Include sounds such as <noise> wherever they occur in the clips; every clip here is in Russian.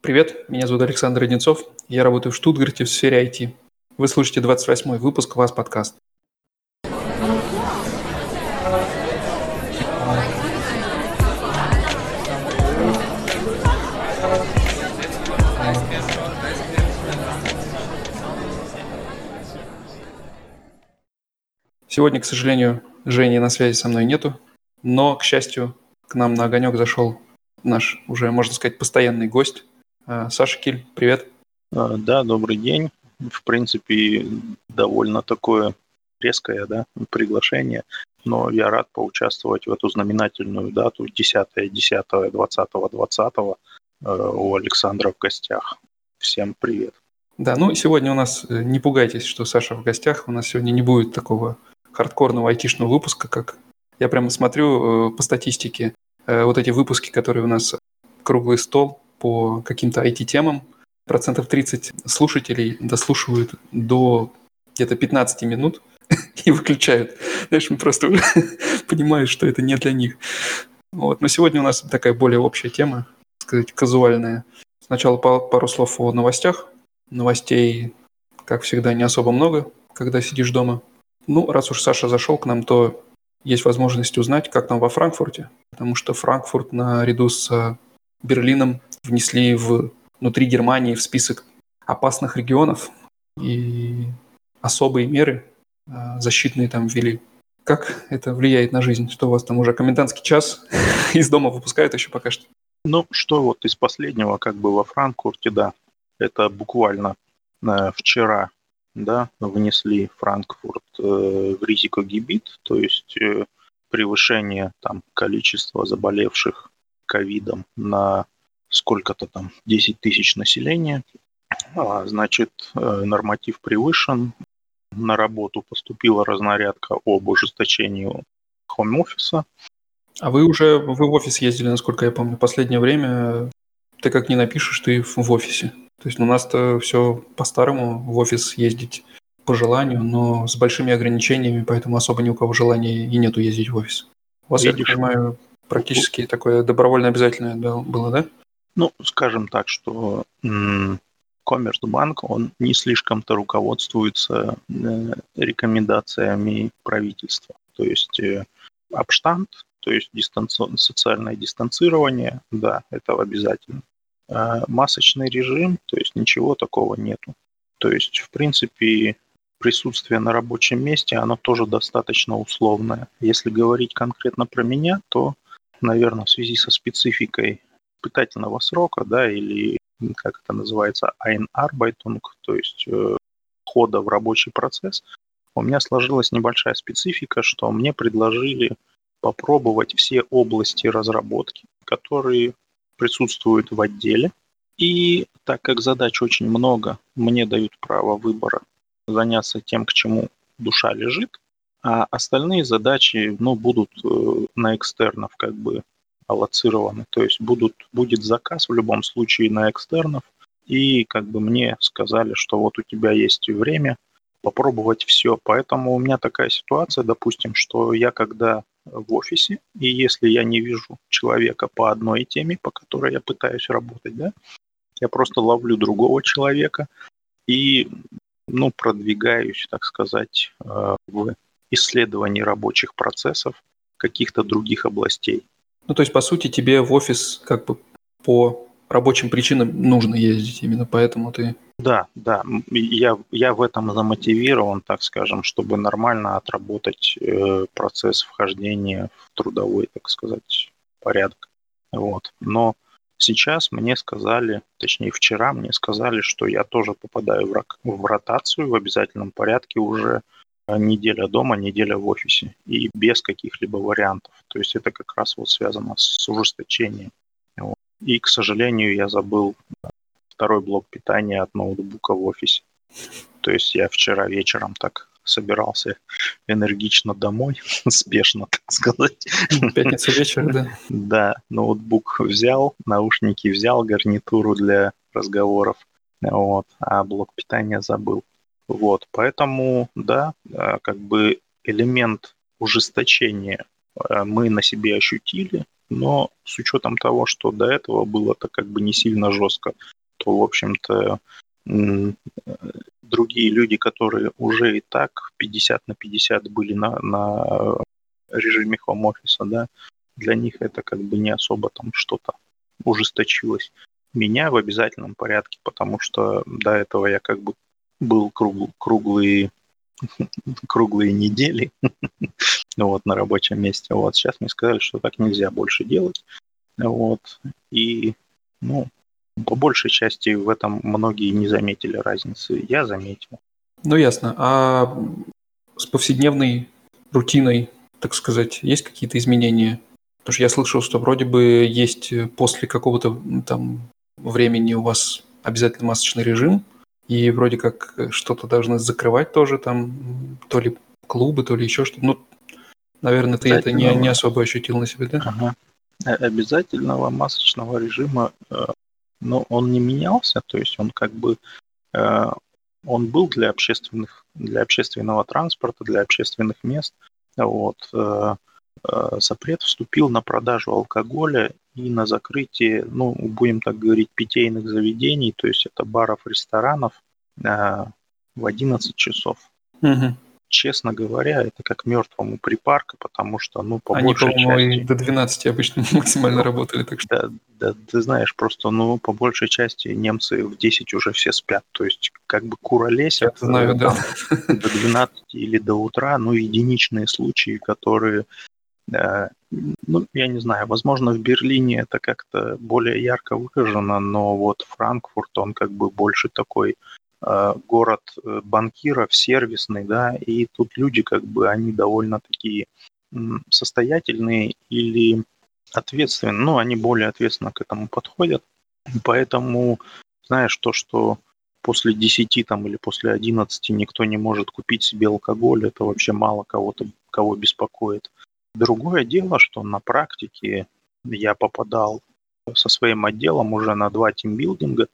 Привет, меня зовут Александр Одинцов, я работаю в Штутгарте в сфере IT. Вы слушаете 28-й выпуск «Вас подкаст». Сегодня, к сожалению, Жени на связи со мной нету, но, к счастью, к нам на огонек зашел наш уже, можно сказать, постоянный гость. А, Саша Киль, привет. А, да, добрый день. В принципе, довольно такое резкое да, приглашение, но я рад поучаствовать в эту знаменательную дату 10, 10, 20, 20 у Александра в гостях. Всем привет. Да, ну сегодня у нас, э, не пугайтесь, что Саша в гостях, у нас сегодня не будет такого хардкорного айтишного выпуска, как я прямо смотрю э, по статистике э, вот эти выпуски, которые у нас круглый стол по каким-то IT-темам, процентов 30 слушателей дослушивают до где-то 15 минут <laughs> и выключают. Знаешь, мы просто <laughs> понимают, что это не для них. Вот. Но сегодня у нас такая более общая тема, сказать, казуальная. Сначала пару слов о новостях. Новостей, как всегда, не особо много, когда сидишь дома. Ну, раз уж Саша зашел к нам, то есть возможность узнать, как там во Франкфурте, потому что Франкфурт наряду с Берлином внесли в, внутри Германии в список опасных регионов и особые меры а, защитные там ввели. Как это влияет на жизнь? Что у вас там уже комендантский час <laughs> из дома выпускают еще пока что? Ну, что вот из последнего, как бы во Франкфурте, да, это буквально э, вчера да, внесли Франкфурт э, в ризикогибит, то есть э, превышение там количества заболевших ковидом на сколько-то там 10 тысяч населения. А, значит, э, норматив превышен. На работу поступила разнарядка об ужесточении хоум-офиса. А вы уже вы в офис ездили, насколько я помню, последнее время. Ты как не напишешь, ты в офисе. То есть у нас-то все по-старому в офис ездить по желанию, но с большими ограничениями, поэтому особо ни у кого желания и нету ездить в офис. У вас, Видишь, я понимаю, практически такое добровольно обязательное было, да? Ну, скажем так, что Коммерцбанк, он не слишком-то руководствуется э, рекомендациями правительства. То есть э, обштант, то есть дистанци... социальное дистанцирование, да, это обязательно. А масочный режим, то есть ничего такого нету. То есть, в принципе, присутствие на рабочем месте, оно тоже достаточно условное. Если говорить конкретно про меня, то, наверное, в связи со спецификой испытательного срока, да, или как это называется, Einarbeitung, то есть э, входа в рабочий процесс, у меня сложилась небольшая специфика, что мне предложили попробовать все области разработки, которые присутствуют в отделе. И так как задач очень много, мне дают право выбора заняться тем, к чему душа лежит, а остальные задачи ну, будут э, на экстернов как бы аллоцированы. То есть будут, будет заказ в любом случае на экстернов. И как бы мне сказали, что вот у тебя есть время попробовать все. Поэтому у меня такая ситуация, допустим, что я когда в офисе, и если я не вижу человека по одной теме, по которой я пытаюсь работать, да, я просто ловлю другого человека и, ну, продвигаюсь, так сказать, э, в исследовании рабочих процессов каких-то других областей. Ну, то есть, по сути, тебе в офис как бы по рабочим причинам нужно ездить, именно поэтому ты... Да, да, я, я в этом замотивирован, так скажем, чтобы нормально отработать э, процесс вхождения в трудовой, так сказать, порядок. Вот. Но сейчас мне сказали, точнее вчера мне сказали, что я тоже попадаю в, в ротацию в обязательном порядке уже неделя дома, неделя в офисе и без каких-либо вариантов. То есть это как раз вот связано с ужесточением. И, к сожалению, я забыл второй блок питания от ноутбука в офисе. То есть я вчера вечером так собирался энергично домой, <laughs> спешно, так сказать. Пятница вечер, да? Да, ноутбук взял, наушники взял, гарнитуру для разговоров, вот, а блок питания забыл. Вот, поэтому, да, а, как бы элемент ужесточения а, мы на себе ощутили, Но с учетом того, что до этого было-то как бы не сильно жестко, то, в общем-то, другие люди, которые уже и так 50 на 50 были на, на режиме хом-офиса, да, для них это как бы не особо там что-то ужесточилось. Меня в обязательном порядке, потому что до этого я как бы был круг, круглые круглые недели <laughs> вот, на рабочем месте. Вот. Сейчас мне сказали, что так нельзя больше делать. Вот. И, ну, по большей части в этом многие не заметили разницы. Я заметил. Ну, ясно. А с повседневной рутиной, так сказать, есть какие-то изменения? Потому что я слышал, что вроде бы есть после какого-то там времени у вас обязательно масочный режим, и вроде как что-то должны закрывать тоже там, то ли клубы, то ли еще что-то. Ну, наверное, ты это не, не особо ощутил на себе, да? Ага. Э, обязательного масочного режима, э, но он не менялся, то есть он как бы э, он был для общественных, для общественного транспорта, для общественных мест. Вот. Запрет вступил на продажу алкоголя и на закрытие, ну, будем так говорить, питейных заведений, то есть это баров, ресторанов в 11 часов. Угу честно говоря, это как мертвому припарка, потому что, ну, по Они, большей части... до 12 обычно <laughs> максимально работали, так что... Да, да, ты знаешь, просто, ну, по большей части немцы в 10 уже все спят, то есть как бы куролесят знаю, э, да. до 12 или до утра, ну, единичные случаи, которые э, ну, я не знаю, возможно, в Берлине это как-то более ярко выражено, но вот Франкфурт, он как бы больше такой Э, город э, банкиров, сервисный, да, и тут люди, как бы, они довольно такие состоятельные или ответственные, ну, они более ответственно к этому подходят, поэтому, знаешь, то, что после 10 там, или после 11 никто не может купить себе алкоголь, это вообще мало кого-то, кого беспокоит. Другое дело, что на практике я попадал со своим отделом уже на два тимбилдинга,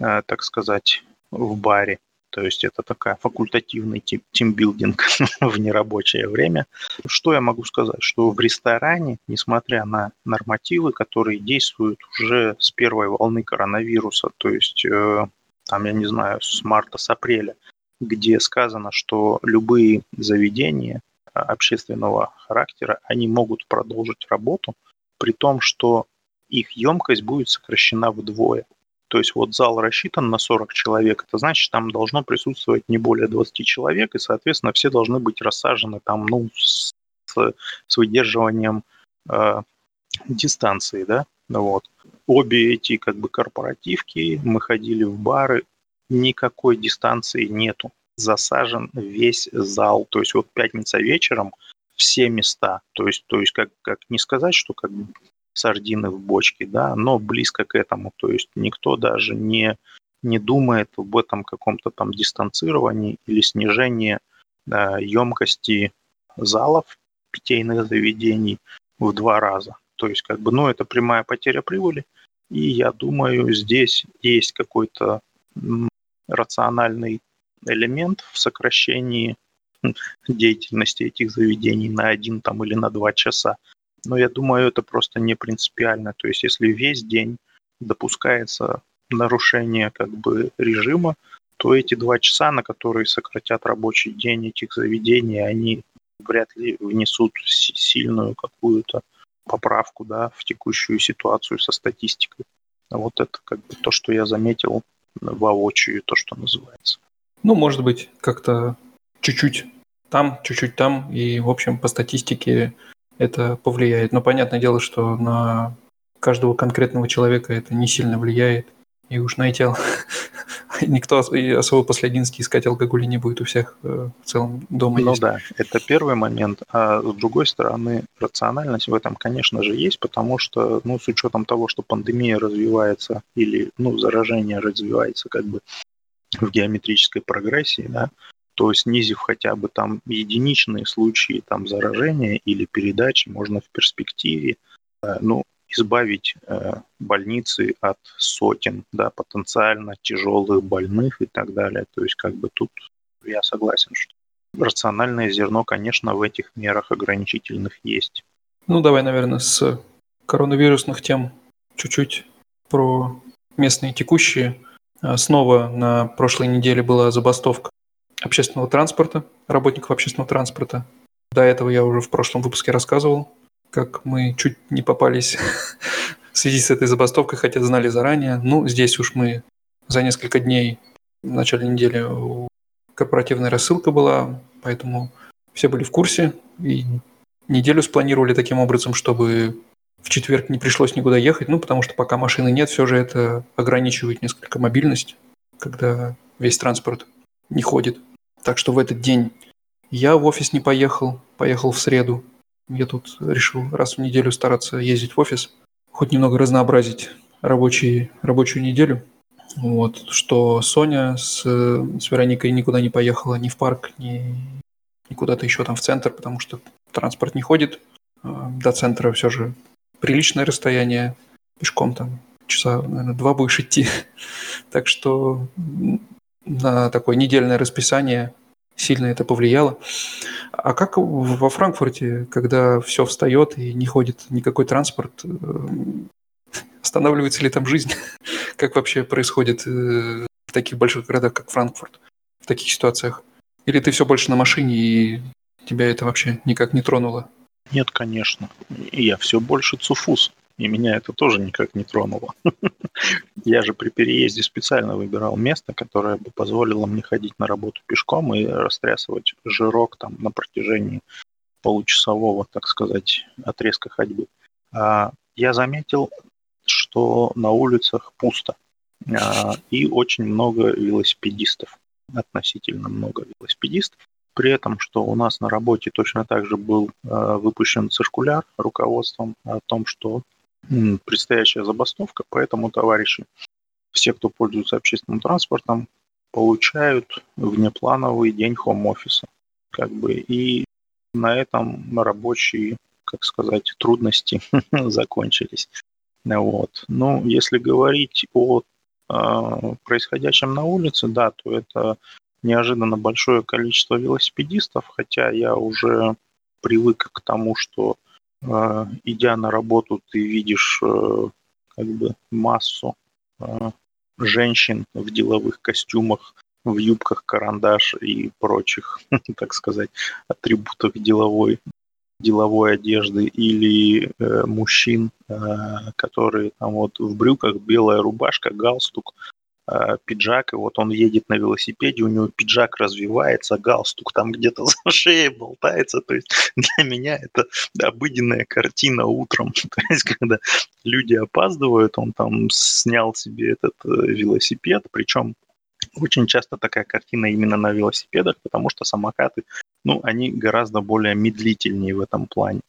э, так сказать, в баре. То есть это такая факультативный тип тимбилдинг <laughs> в нерабочее время. Что я могу сказать? Что в ресторане, несмотря на нормативы, которые действуют уже с первой волны коронавируса, то есть э, там, я не знаю, с марта, с апреля, где сказано, что любые заведения общественного характера, они могут продолжить работу, при том, что их емкость будет сокращена вдвое. То есть вот зал рассчитан на 40 человек, это значит, там должно присутствовать не более 20 человек, и, соответственно, все должны быть рассажены там, ну, с, с выдерживанием э, дистанции, да, вот. Обе эти как бы корпоративки, мы ходили в бары, никакой дистанции нету. Засажен весь зал. То есть вот пятница вечером все места. То есть, то есть как, как не сказать, что как сардины в бочке, да, но близко к этому. То есть никто даже не, не думает об этом каком-то там дистанцировании или снижении да, емкости залов питейных заведений в два раза. То есть, как бы, ну, это прямая потеря прибыли. И я думаю, здесь есть какой-то рациональный элемент в сокращении деятельности этих заведений на один там или на два часа. Но я думаю, это просто не принципиально. То есть если весь день допускается нарушение как бы режима, то эти два часа, на которые сократят рабочий день этих заведений, они вряд ли внесут сильную какую-то поправку да, в текущую ситуацию со статистикой. Вот это как бы то, что я заметил воочию, то, что называется. Ну, может быть, как-то чуть-чуть там, чуть-чуть там, и, в общем, по статистике это повлияет. Но понятное дело, что на каждого конкретного человека это не сильно влияет. И уж найти <laughs> никто особо после 11 искать алкоголя не будет у всех э, в целом дома Ну есть. да, это первый момент. А с другой стороны, рациональность в этом, конечно же, есть, потому что, ну, с учетом того, что пандемия развивается или, ну, заражение развивается как бы в геометрической прогрессии, да, то снизив хотя бы там единичные случаи там заражения или передачи, можно в перспективе э, ну, избавить э, больницы от сотен да, потенциально тяжелых больных и так далее. То есть как бы тут я согласен, что рациональное зерно, конечно, в этих мерах ограничительных есть. Ну, давай, наверное, с коронавирусных тем чуть-чуть про местные текущие. А, снова на прошлой неделе была забастовка общественного транспорта, работников общественного транспорта. До этого я уже в прошлом выпуске рассказывал, как мы чуть не попались <laughs> в связи с этой забастовкой, хотя знали заранее. Ну, здесь уж мы за несколько дней в начале недели корпоративная рассылка была, поэтому все были в курсе и неделю спланировали таким образом, чтобы в четверг не пришлось никуда ехать, ну, потому что пока машины нет, все же это ограничивает несколько мобильность, когда весь транспорт не ходит. Так что в этот день я в офис не поехал, поехал в среду. Я тут решил раз в неделю стараться ездить в офис, хоть немного разнообразить рабочий, рабочую неделю. Вот, что Соня с, с Вероникой никуда не поехала, ни в парк, ни, ни куда-то еще там в центр, потому что транспорт не ходит. А, до центра все же приличное расстояние, пешком там часа, наверное, два будешь идти. <laughs> так что на такое недельное расписание сильно это повлияло. А как во Франкфурте, когда все встает и не ходит никакой транспорт, э, <laughs> останавливается ли там жизнь? <laughs> как вообще происходит э, в таких больших городах, как Франкфурт, в таких ситуациях? Или ты все больше на машине и тебя это вообще никак не тронуло? Нет, конечно. Я все больше цуфус. И меня это тоже никак не тронуло. <laughs> Я же при переезде специально выбирал место, которое бы позволило мне ходить на работу пешком и растрясывать жирок там на протяжении получасового, так сказать, отрезка ходьбы. А я заметил, что на улицах пусто. А, и очень много велосипедистов. Относительно много велосипедистов. При этом, что у нас на работе точно так же был а, выпущен циркуляр руководством о том, что предстоящая забастовка, поэтому товарищи, все, кто пользуется общественным транспортом, получают внеплановый день хом-офиса. Как бы, и на этом рабочие, как сказать, трудности <laughs> закончились. Вот. Ну, если говорить о э, происходящем на улице, да, то это неожиданно большое количество велосипедистов, хотя я уже привык к тому, что э, идя на работу, ты видишь э, как бы массу э, женщин в деловых костюмах, в юбках карандаш и прочих, <laughs> так сказать, атрибутах деловой деловой одежды или э, мужчин, э, которые там вот в брюках белая рубашка, галстук, пиджак, и вот он едет на велосипеде, у него пиджак развивается, галстук там где-то <laughs> за шеей болтается. То есть для меня это обыденная картина утром. <laughs> То есть когда люди опаздывают, он там снял себе этот э, велосипед, причем очень часто такая картина именно на велосипедах, потому что самокаты, ну, они гораздо более медлительнее в этом плане.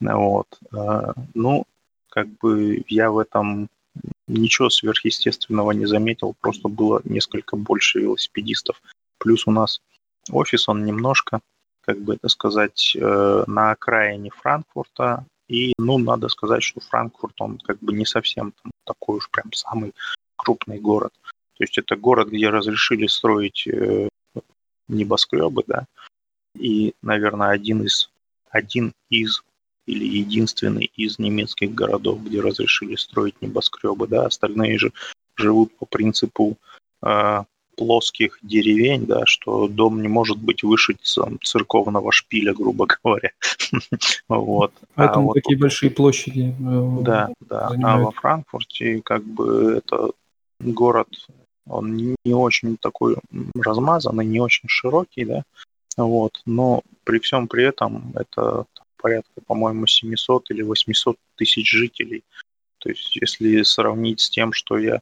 Вот. А, ну, как бы я в этом ничего сверхъестественного не заметил, просто было несколько больше велосипедистов. Плюс у нас офис, он немножко, как бы это сказать, э, на окраине Франкфурта, и, ну, надо сказать, что Франкфурт, он как бы не совсем там, такой уж прям самый крупный город. То есть это город, где разрешили строить э, небоскребы, да, и, наверное, один из, один из или единственный из немецких городов, где разрешили строить небоскребы, да, остальные же живут по принципу э, плоских деревень, да, что дом не может быть выше там, церковного шпиля, грубо <laughs> говоря. вот. Поэтому а такие вот, большие площади. Э, да, да. А во Франкфурте как бы это город он не очень такой размазанный, не очень широкий, да, вот, но при всем при этом это порядка, по-моему, 700 или 800 тысяч жителей. То есть, если сравнить с тем, что я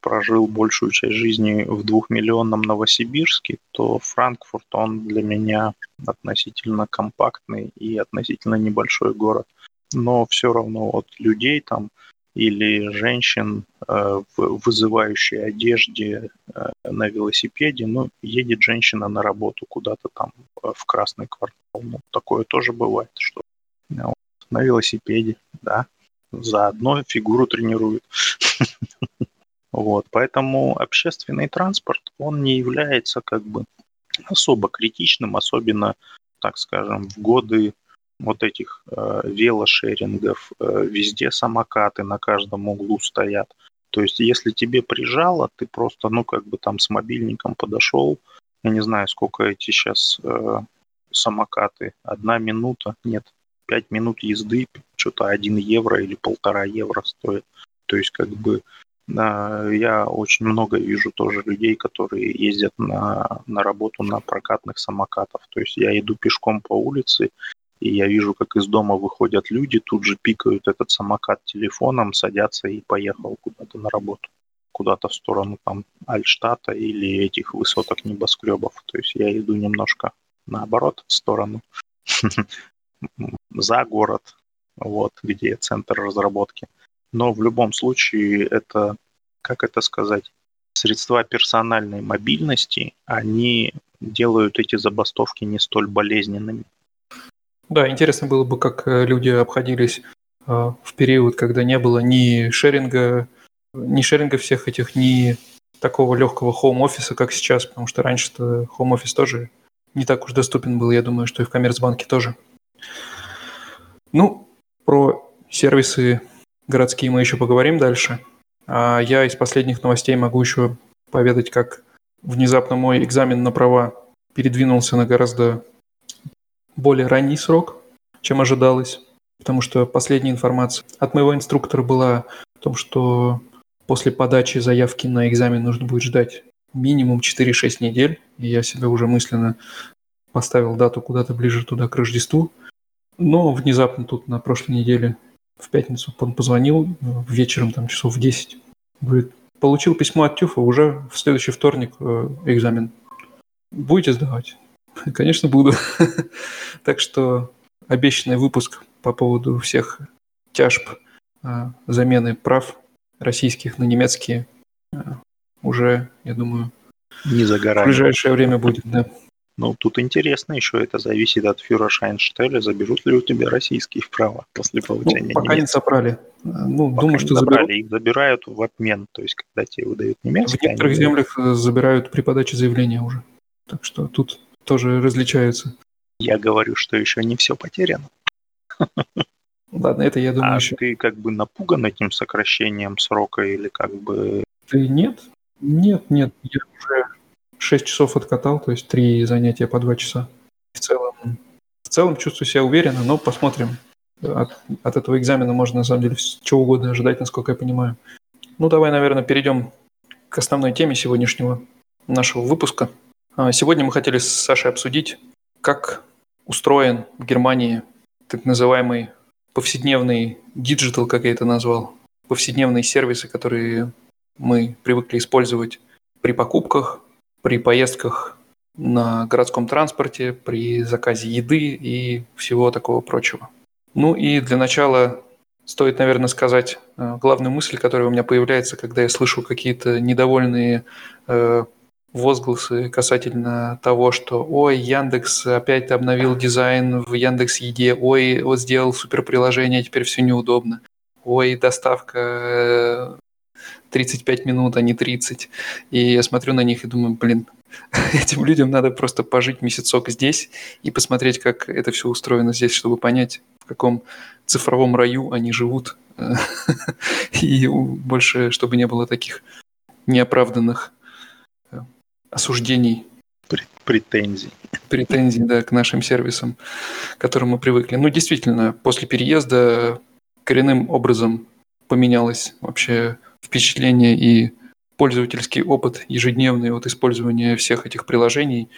прожил большую часть жизни в двухмиллионном Новосибирске, то Франкфурт, он для меня относительно компактный и относительно небольшой город. Но все равно вот людей там или женщин э, в вызывающей одежде э, на велосипеде. Ну, едет женщина на работу куда-то там э, в красный квартал. Ну, такое тоже бывает, что вот, на велосипеде, да, заодно фигуру тренирует. <laughs> Вот, поэтому общественный транспорт, он не является как бы особо критичным, особенно, так скажем, в годы вот этих э, велошерингов, э, везде самокаты на каждом углу стоят. То есть, если тебе прижало, ты просто, ну, как бы там с мобильником подошел, я не знаю, сколько эти сейчас э, самокаты, одна минута, нет, пять минут езды, что-то один евро или полтора евро стоит. То есть, как бы, я очень много вижу тоже людей, которые ездят на, на работу на прокатных самокатах. То есть, я иду пешком по улице, и я вижу, как из дома выходят люди, тут же пикают этот самокат телефоном, садятся и поехал куда-то на работу, куда-то в сторону там Альштата или этих высоток небоскребов. То есть я иду немножко наоборот в сторону <laughs> за город, вот, где центр разработки. Но в любом случае это, как это сказать, средства персональной мобильности, они делают эти забастовки не столь болезненными. Да, интересно было бы, как э, люди обходились э, в период, когда не было ни шеринга, ни шеринга всех этих, ни такого легкого хоум-офиса, как сейчас, потому что раньше-то хоум-офис тоже не так уж доступен был, я думаю, что и в Коммерцбанке тоже. Ну, про сервисы городские мы еще поговорим дальше. А я из последних новостей могу еще поведать, как внезапно мой экзамен на права передвинулся на гораздо более ранний срок, чем ожидалось, потому что последняя информация от моего инструктора была о том, что после подачи заявки на экзамен нужно будет ждать минимум 4-6 недель, и я себе уже мысленно поставил дату куда-то ближе туда к Рождеству. Но внезапно тут на прошлой неделе в пятницу он позвонил вечером, там часов в 10, говорит, получил письмо от ТЮФа, уже в следующий вторник э, экзамен. Будете сдавать? <laughs> Конечно, буду. <laughs> так что обещанный выпуск по поводу всех тяжб а, замены прав российских на немецкие а, уже, я думаю, не за горами. в ближайшее время будет, да. Ну, тут интересно еще, это зависит от фюра Шайнштеля, заберут ли у тебя российские права после ну, получения ну, пока немецких. не забрали. Ну, пока думаю, что забрали. Заберут. Их забирают в обмен, то есть когда тебе выдают немецкие. В некоторых они... землях э, забирают при подаче заявления уже. Так что тут тоже различаются. Я говорю, что еще не все потеряно. Ладно, это я думаю а еще. ты как бы напуган этим сокращением срока или как бы... Ты нет? Нет, нет. Я уже 6 часов откатал, то есть 3 занятия по 2 часа. В целом, в целом чувствую себя уверенно, но посмотрим. От, от этого экзамена можно на самом деле чего угодно ожидать, насколько я понимаю. Ну, давай, наверное, перейдем к основной теме сегодняшнего нашего выпуска – сегодня мы хотели с Сашей обсудить, как устроен в Германии так называемый повседневный диджитал, как я это назвал, повседневные сервисы, которые мы привыкли использовать при покупках, при поездках на городском транспорте, при заказе еды и всего такого прочего. Ну и для начала стоит, наверное, сказать э, главную мысль, которая у меня появляется, когда я слышу какие-то недовольные э, возгласы касательно того, что ой, Яндекс опять обновил дизайн в Яндекс Еде, ой, вот сделал супер приложение, теперь все неудобно, ой, доставка 35 э, минут, а не 30. И я смотрю на них и думаю, блин, <laughs> этим людям надо просто пожить месяцок здесь и посмотреть, как это все устроено здесь, чтобы понять, в каком цифровом раю они живут. <laughs> И больше, чтобы не было таких неоправданных осуждений. Претензий. Претензий, да, к нашим сервисам, к которым мы привыкли. Ну, действительно, после переезда коренным образом поменялось вообще впечатление и пользовательский опыт ежедневный от использования всех этих приложений.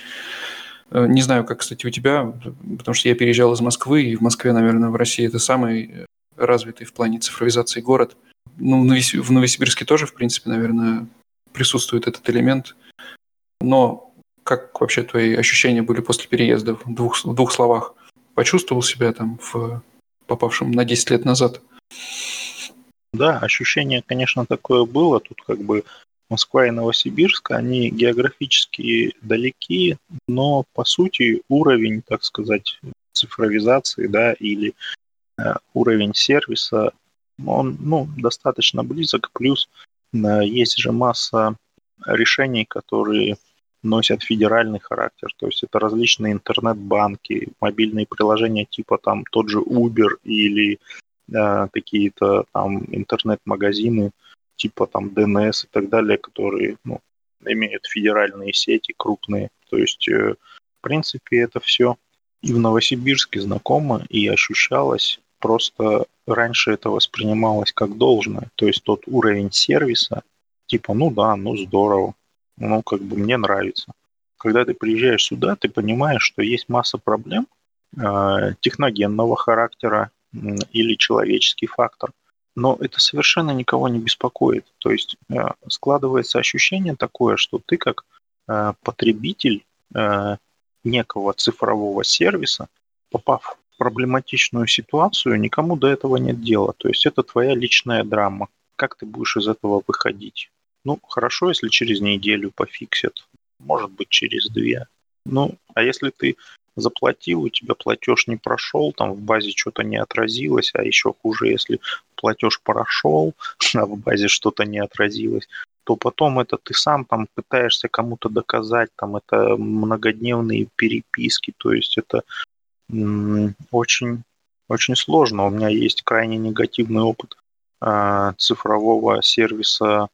Э, не знаю, как, кстати, у тебя, потому что я переезжал из Москвы, и в Москве, наверное, в России это самый развитый в плане цифровизации город. Ну, в Новосибирске тоже, в принципе, наверное, присутствует этот элемент. Но как вообще твои ощущения были после переезда в двух, в двух словах? Почувствовал себя там в попавшем на 10 лет назад? Да, ощущение, конечно, такое было. Тут как бы Москва и Новосибирск, они географически далеки, но по сути уровень, так сказать, цифровизации, да, или э, уровень сервиса, он, ну, достаточно близок. Плюс э, есть же масса решений, которые носят федеральный характер. То есть это различные интернет-банки, мобильные приложения типа там тот же Uber или э, какие-то там интернет-магазины типа там DNS и так далее, которые ну, имеют федеральные сети крупные. То есть, э, в принципе, это все и в Новосибирске знакомо и ощущалось. Просто раньше это воспринималось как должное. То есть тот уровень сервиса, типа, ну да, ну здорово, ну как бы мне нравится. Когда ты приезжаешь сюда, ты понимаешь, что есть масса проблем э, техногенного характера э, или человеческий фактор. Но это совершенно никого не беспокоит. То есть э, складывается ощущение такое, что ты как э, потребитель э, некого цифрового сервиса, попав в проблематичную ситуацию, никому до этого нет дела. То есть это твоя личная драма. Как ты будешь из этого выходить? Ну, хорошо, если через неделю пофиксят. Может быть, через две. Ну, а если ты заплатил, у тебя платеж не прошел, там в базе что-то не отразилось, а еще хуже, если платеж прошел, <laughs> а в базе что-то не отразилось, то потом это ты сам там пытаешься кому-то доказать, там это многодневные переписки, то есть это очень, очень сложно. У меня есть крайне негативный опыт э, цифрового сервиса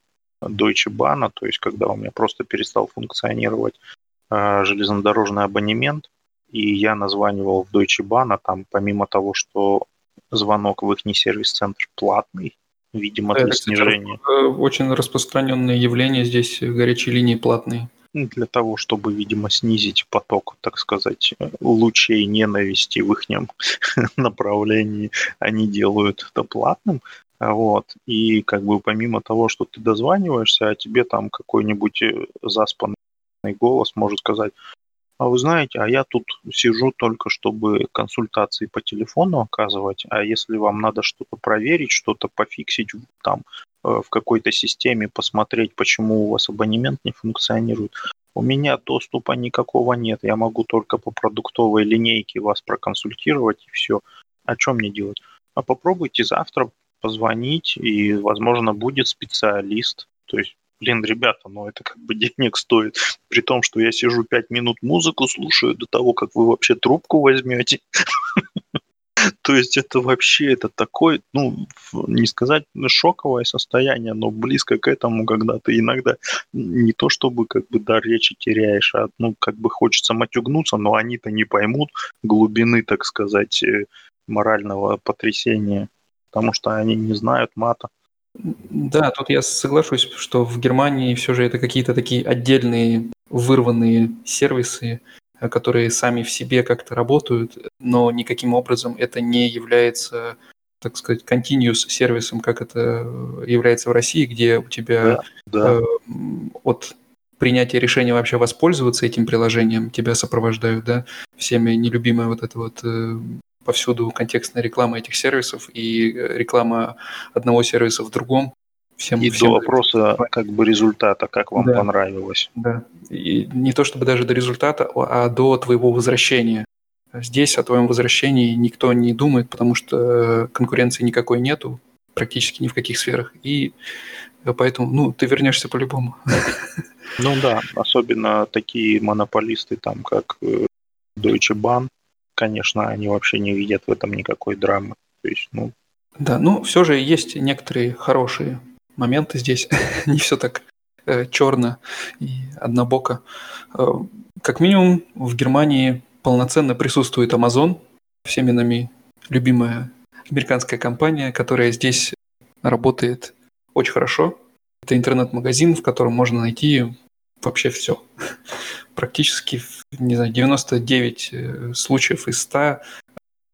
Deutsche Bahn, то есть когда у меня просто перестал функционировать э, железнодорожный абонемент, и я названивал в Deutsche Bahn, а там помимо того, что звонок в их сервис-центр платный, видимо, для снижения. Э, очень распространенное явление здесь горячие линии платные. Для того, чтобы, видимо, снизить поток, так сказать, лучей ненависти в их <laughs> направлении, они делают это платным. Вот. И как бы помимо того, что ты дозваниваешься, а тебе там какой-нибудь э, заспанный голос может сказать, а вы знаете, а я тут сижу только, чтобы консультации по телефону оказывать, а если вам надо что-то проверить, что-то пофиксить там э, в какой-то системе, посмотреть, почему у вас абонемент не функционирует, у меня доступа никакого нет, я могу только по продуктовой линейке вас проконсультировать и все. А что мне делать? А попробуйте завтра позвонить, и, возможно, будет специалист. То есть блин, ребята, ну это как бы денег стоит. <laughs> При том, что я сижу пять минут музыку слушаю до того, как вы вообще трубку возьмете. <laughs> То есть это вообще, это такой, ну, не сказать шоковое состояние, но близко к этому, когда ты иногда не то чтобы как бы дар речи теряешь, а ну, как бы хочется матюгнуться, но они-то не поймут глубины, так сказать, э, морального потрясения, потому что они не знают мата. Да, тут я соглашусь, что в Германии все же это какие-то такие отдельные вырванные сервисы, э, которые сами в себе как-то работают, но никаким образом это не является, так сказать, continuous сервисом, как это является в России, где у тебя да, да. Э, от принятия решения вообще воспользоваться этим приложением тебя сопровождают, да, всеми нелюбимая вот эта вот э, повсюду контекстная реклама этих сервисов и э, реклама одного сервиса в другом. Всем, и всем до вопроса как бы результата, как вам да, понравилось. Да. И не то чтобы даже до результата, а до твоего возвращения. Здесь о твоем возвращении никто не думает, потому что э, конкуренции никакой нету, практически ни в каких сферах. И поэтому, ну, ты вернешься по-любому. Ну да, особенно такие монополисты, там, как э, Deutsche Bahn, конечно, они вообще не видят в этом никакой драмы. То есть, ну... Да, ну все же есть некоторые хорошие моменты здесь. <laughs> не все так э, черно и однобоко. Э, как минимум в Германии полноценно присутствует Amazon, всеми нами любимая американская компания, которая здесь работает очень хорошо. Это интернет-магазин, в котором можно найти вообще все. <laughs> Практически, не знаю, 99 э, случаев из 100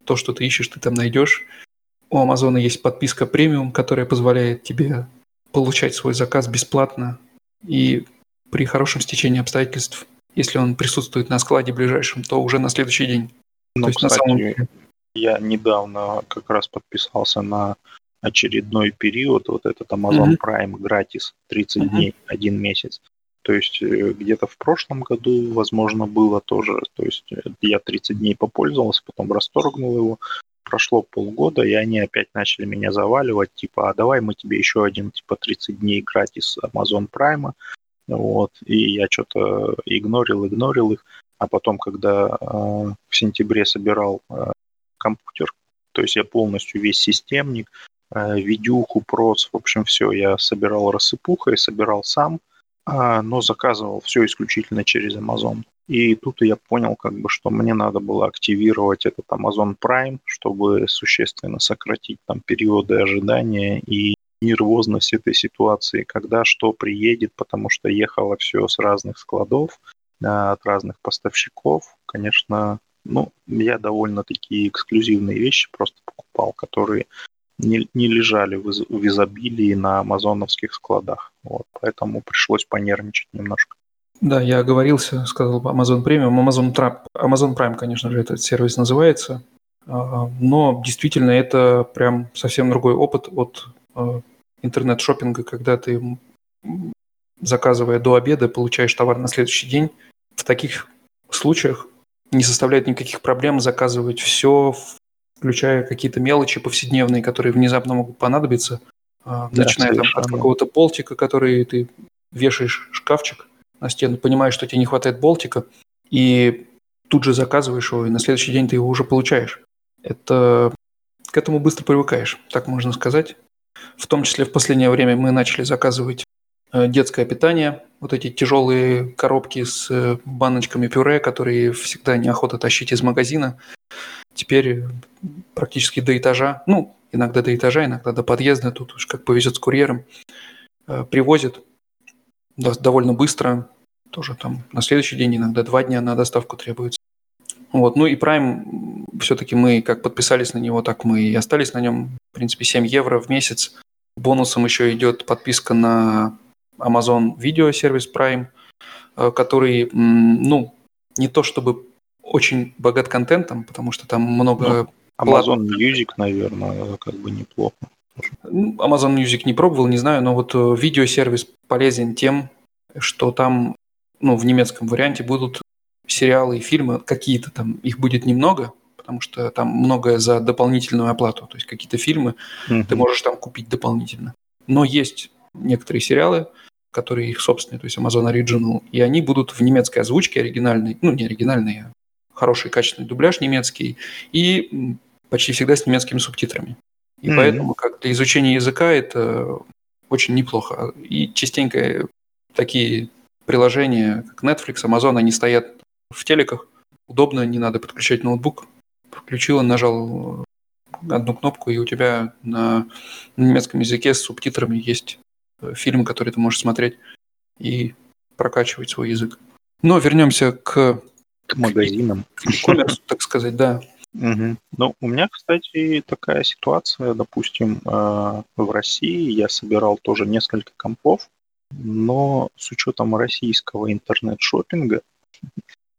то, что ты ищешь, ты там найдешь. У Амазона есть подписка премиум, которая позволяет тебе получать свой заказ бесплатно и при хорошем стечении обстоятельств, если он присутствует на складе ближайшем, то уже на следующий день. Ну, то есть кстати, на самом... я недавно как раз подписался на очередной период, вот этот Amazon mm-hmm. Prime gratis, 30 mm-hmm. дней, один месяц. То есть э, где-то в прошлом году, возможно, было тоже. То есть э, я 30 дней попользовался, потом расторгнул его. Прошло полгода, и они опять начали меня заваливать, типа, а давай мы тебе еще один, типа, 30 дней gratis Amazon Prime Вот, и я что-то игнорил, игнорил их. А потом, когда э, в сентябре собирал э, компьютер, то есть я полностью весь системник, э, видюху, проц, в общем, все, я собирал рассыпухой, собирал сам, но заказывал все исключительно через Amazon. И тут я понял, как бы, что мне надо было активировать этот Amazon Prime, чтобы существенно сократить там периоды ожидания и нервозность этой ситуации, когда что приедет, потому что ехало все с разных складов, от разных поставщиков. Конечно, ну, я довольно такие эксклюзивные вещи просто покупал, которые не, не лежали в, из, в изобилии на амазоновских складах. Вот, поэтому пришлось понервничать немножко. Да, я оговорился, сказал Amazon Premium. Amazon, Trap, Amazon Prime, конечно же, этот сервис называется. А, но действительно это прям совсем другой опыт от а, интернет-шоппинга, когда ты, заказывая до обеда, получаешь товар на следующий день. В таких случаях не составляет никаких проблем заказывать все, включая какие-то мелочи повседневные, которые внезапно могут понадобиться, а, да, начиная там, от какого-то болтика, который ты вешаешь шкафчик, на стену, понимаешь, что тебе не хватает болтика, и тут же заказываешь его, и на следующий день ты его уже получаешь. Это к этому быстро привыкаешь, так можно сказать. В том числе в последнее время мы начали заказывать детское питание, вот эти тяжелые коробки с э, баночками пюре, которые всегда неохота тащить из магазина. Теперь практически до этажа, ну, иногда до этажа, иногда до подъезда, тут уж как повезет с курьером, э, привозят довольно быстро, тоже там на следующий день, иногда два дня на доставку требуется. Вот. Ну и Prime, все-таки мы как подписались на него, так мы и остались на нем. В принципе, 7 евро в месяц. Бонусом еще идет подписка на Amazon Video сервис Prime, э, который, ну, не то чтобы очень богат контентом, потому что там много... Ну, Amazon Music, наверное, как бы неплохо. Ну, Amazon Music не пробовал, не знаю, но вот э, видеосервис полезен тем, что там, ну, в немецком варианте будут сериалы и фильмы, какие-то там, их будет немного, потому что там многое за дополнительную оплату, то есть какие-то фильмы mm-hmm. ты можешь там купить дополнительно. Но есть некоторые сериалы, которые их собственные, то есть Amazon Original, и они будут в немецкой озвучке оригинальной, ну, не оригинальной, а хороший качественный дубляж немецкий, и почти всегда с немецкими субтитрами. И mm-hmm. поэтому как для изучения языка это очень неплохо. И частенько такие приложения, как Netflix, Amazon, они стоят в телеках. Удобно, не надо подключать ноутбук. Включил, нажал одну кнопку, и у тебя на немецком языке с субтитрами есть э, фильм, который ты можешь смотреть и прокачивать свой язык. Но вернемся к, к магазинам. К e так сказать, да. Угу. Ну, у меня, кстати, такая ситуация, допустим, э, в России я собирал тоже несколько компов, но с учетом российского интернет-шоппинга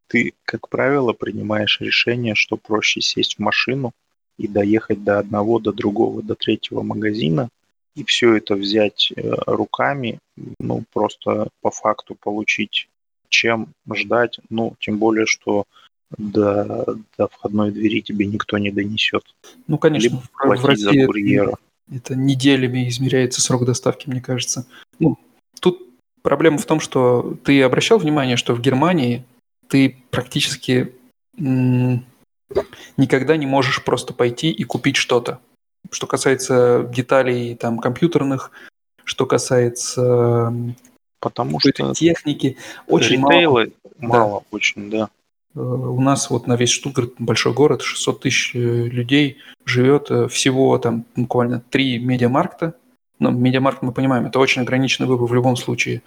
ты, как правило, принимаешь решение, что проще сесть в машину и доехать до одного, до другого, до третьего магазина, и все это взять э, руками, ну, просто по факту получить, чем ждать, ну, тем более, что до, до входной двери тебе никто не донесет. Ну, конечно, Либо в России за курьера. Это, это неделями измеряется срок доставки, мне кажется. Ну, тут проблема в том, что ты обращал внимание, что в Германии ты практически никогда не можешь просто пойти и купить что-то. Что касается деталей там компьютерных, что касается Потому что техники, очень мало. мало, да. очень, да. Э, у нас вот на весь Штутгарт, большой город, 600 тысяч э, людей живет, э, всего там буквально три медиамаркта. Ну, медиамаркт, мы понимаем, это очень ограниченный выбор в любом случае.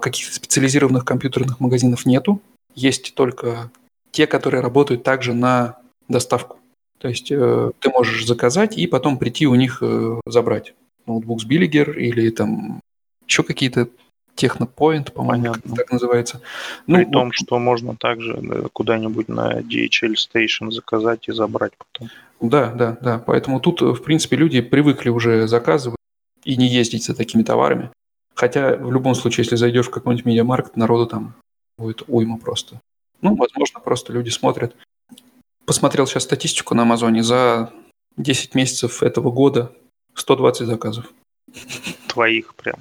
Каких-то специализированных компьютерных магазинов нету. Есть только те, которые работают также на доставку. То есть э, ты можешь заказать и потом прийти у них э, забрать ноутбук с Биллигер или там еще какие-то Технопоинт, по-моему, так называется. Ну, При том, вот... что можно также куда-нибудь на DHL Station заказать и забрать потом. Да, да, да. Поэтому тут, в принципе, люди привыкли уже заказывать и не ездить за такими товарами. Хотя в любом случае, если зайдешь в какой-нибудь медиамаркет, народу там будет уйма просто. Ну, возможно, просто люди смотрят. Посмотрел сейчас статистику на Амазоне. За 10 месяцев этого года 120 заказов. Твоих прям.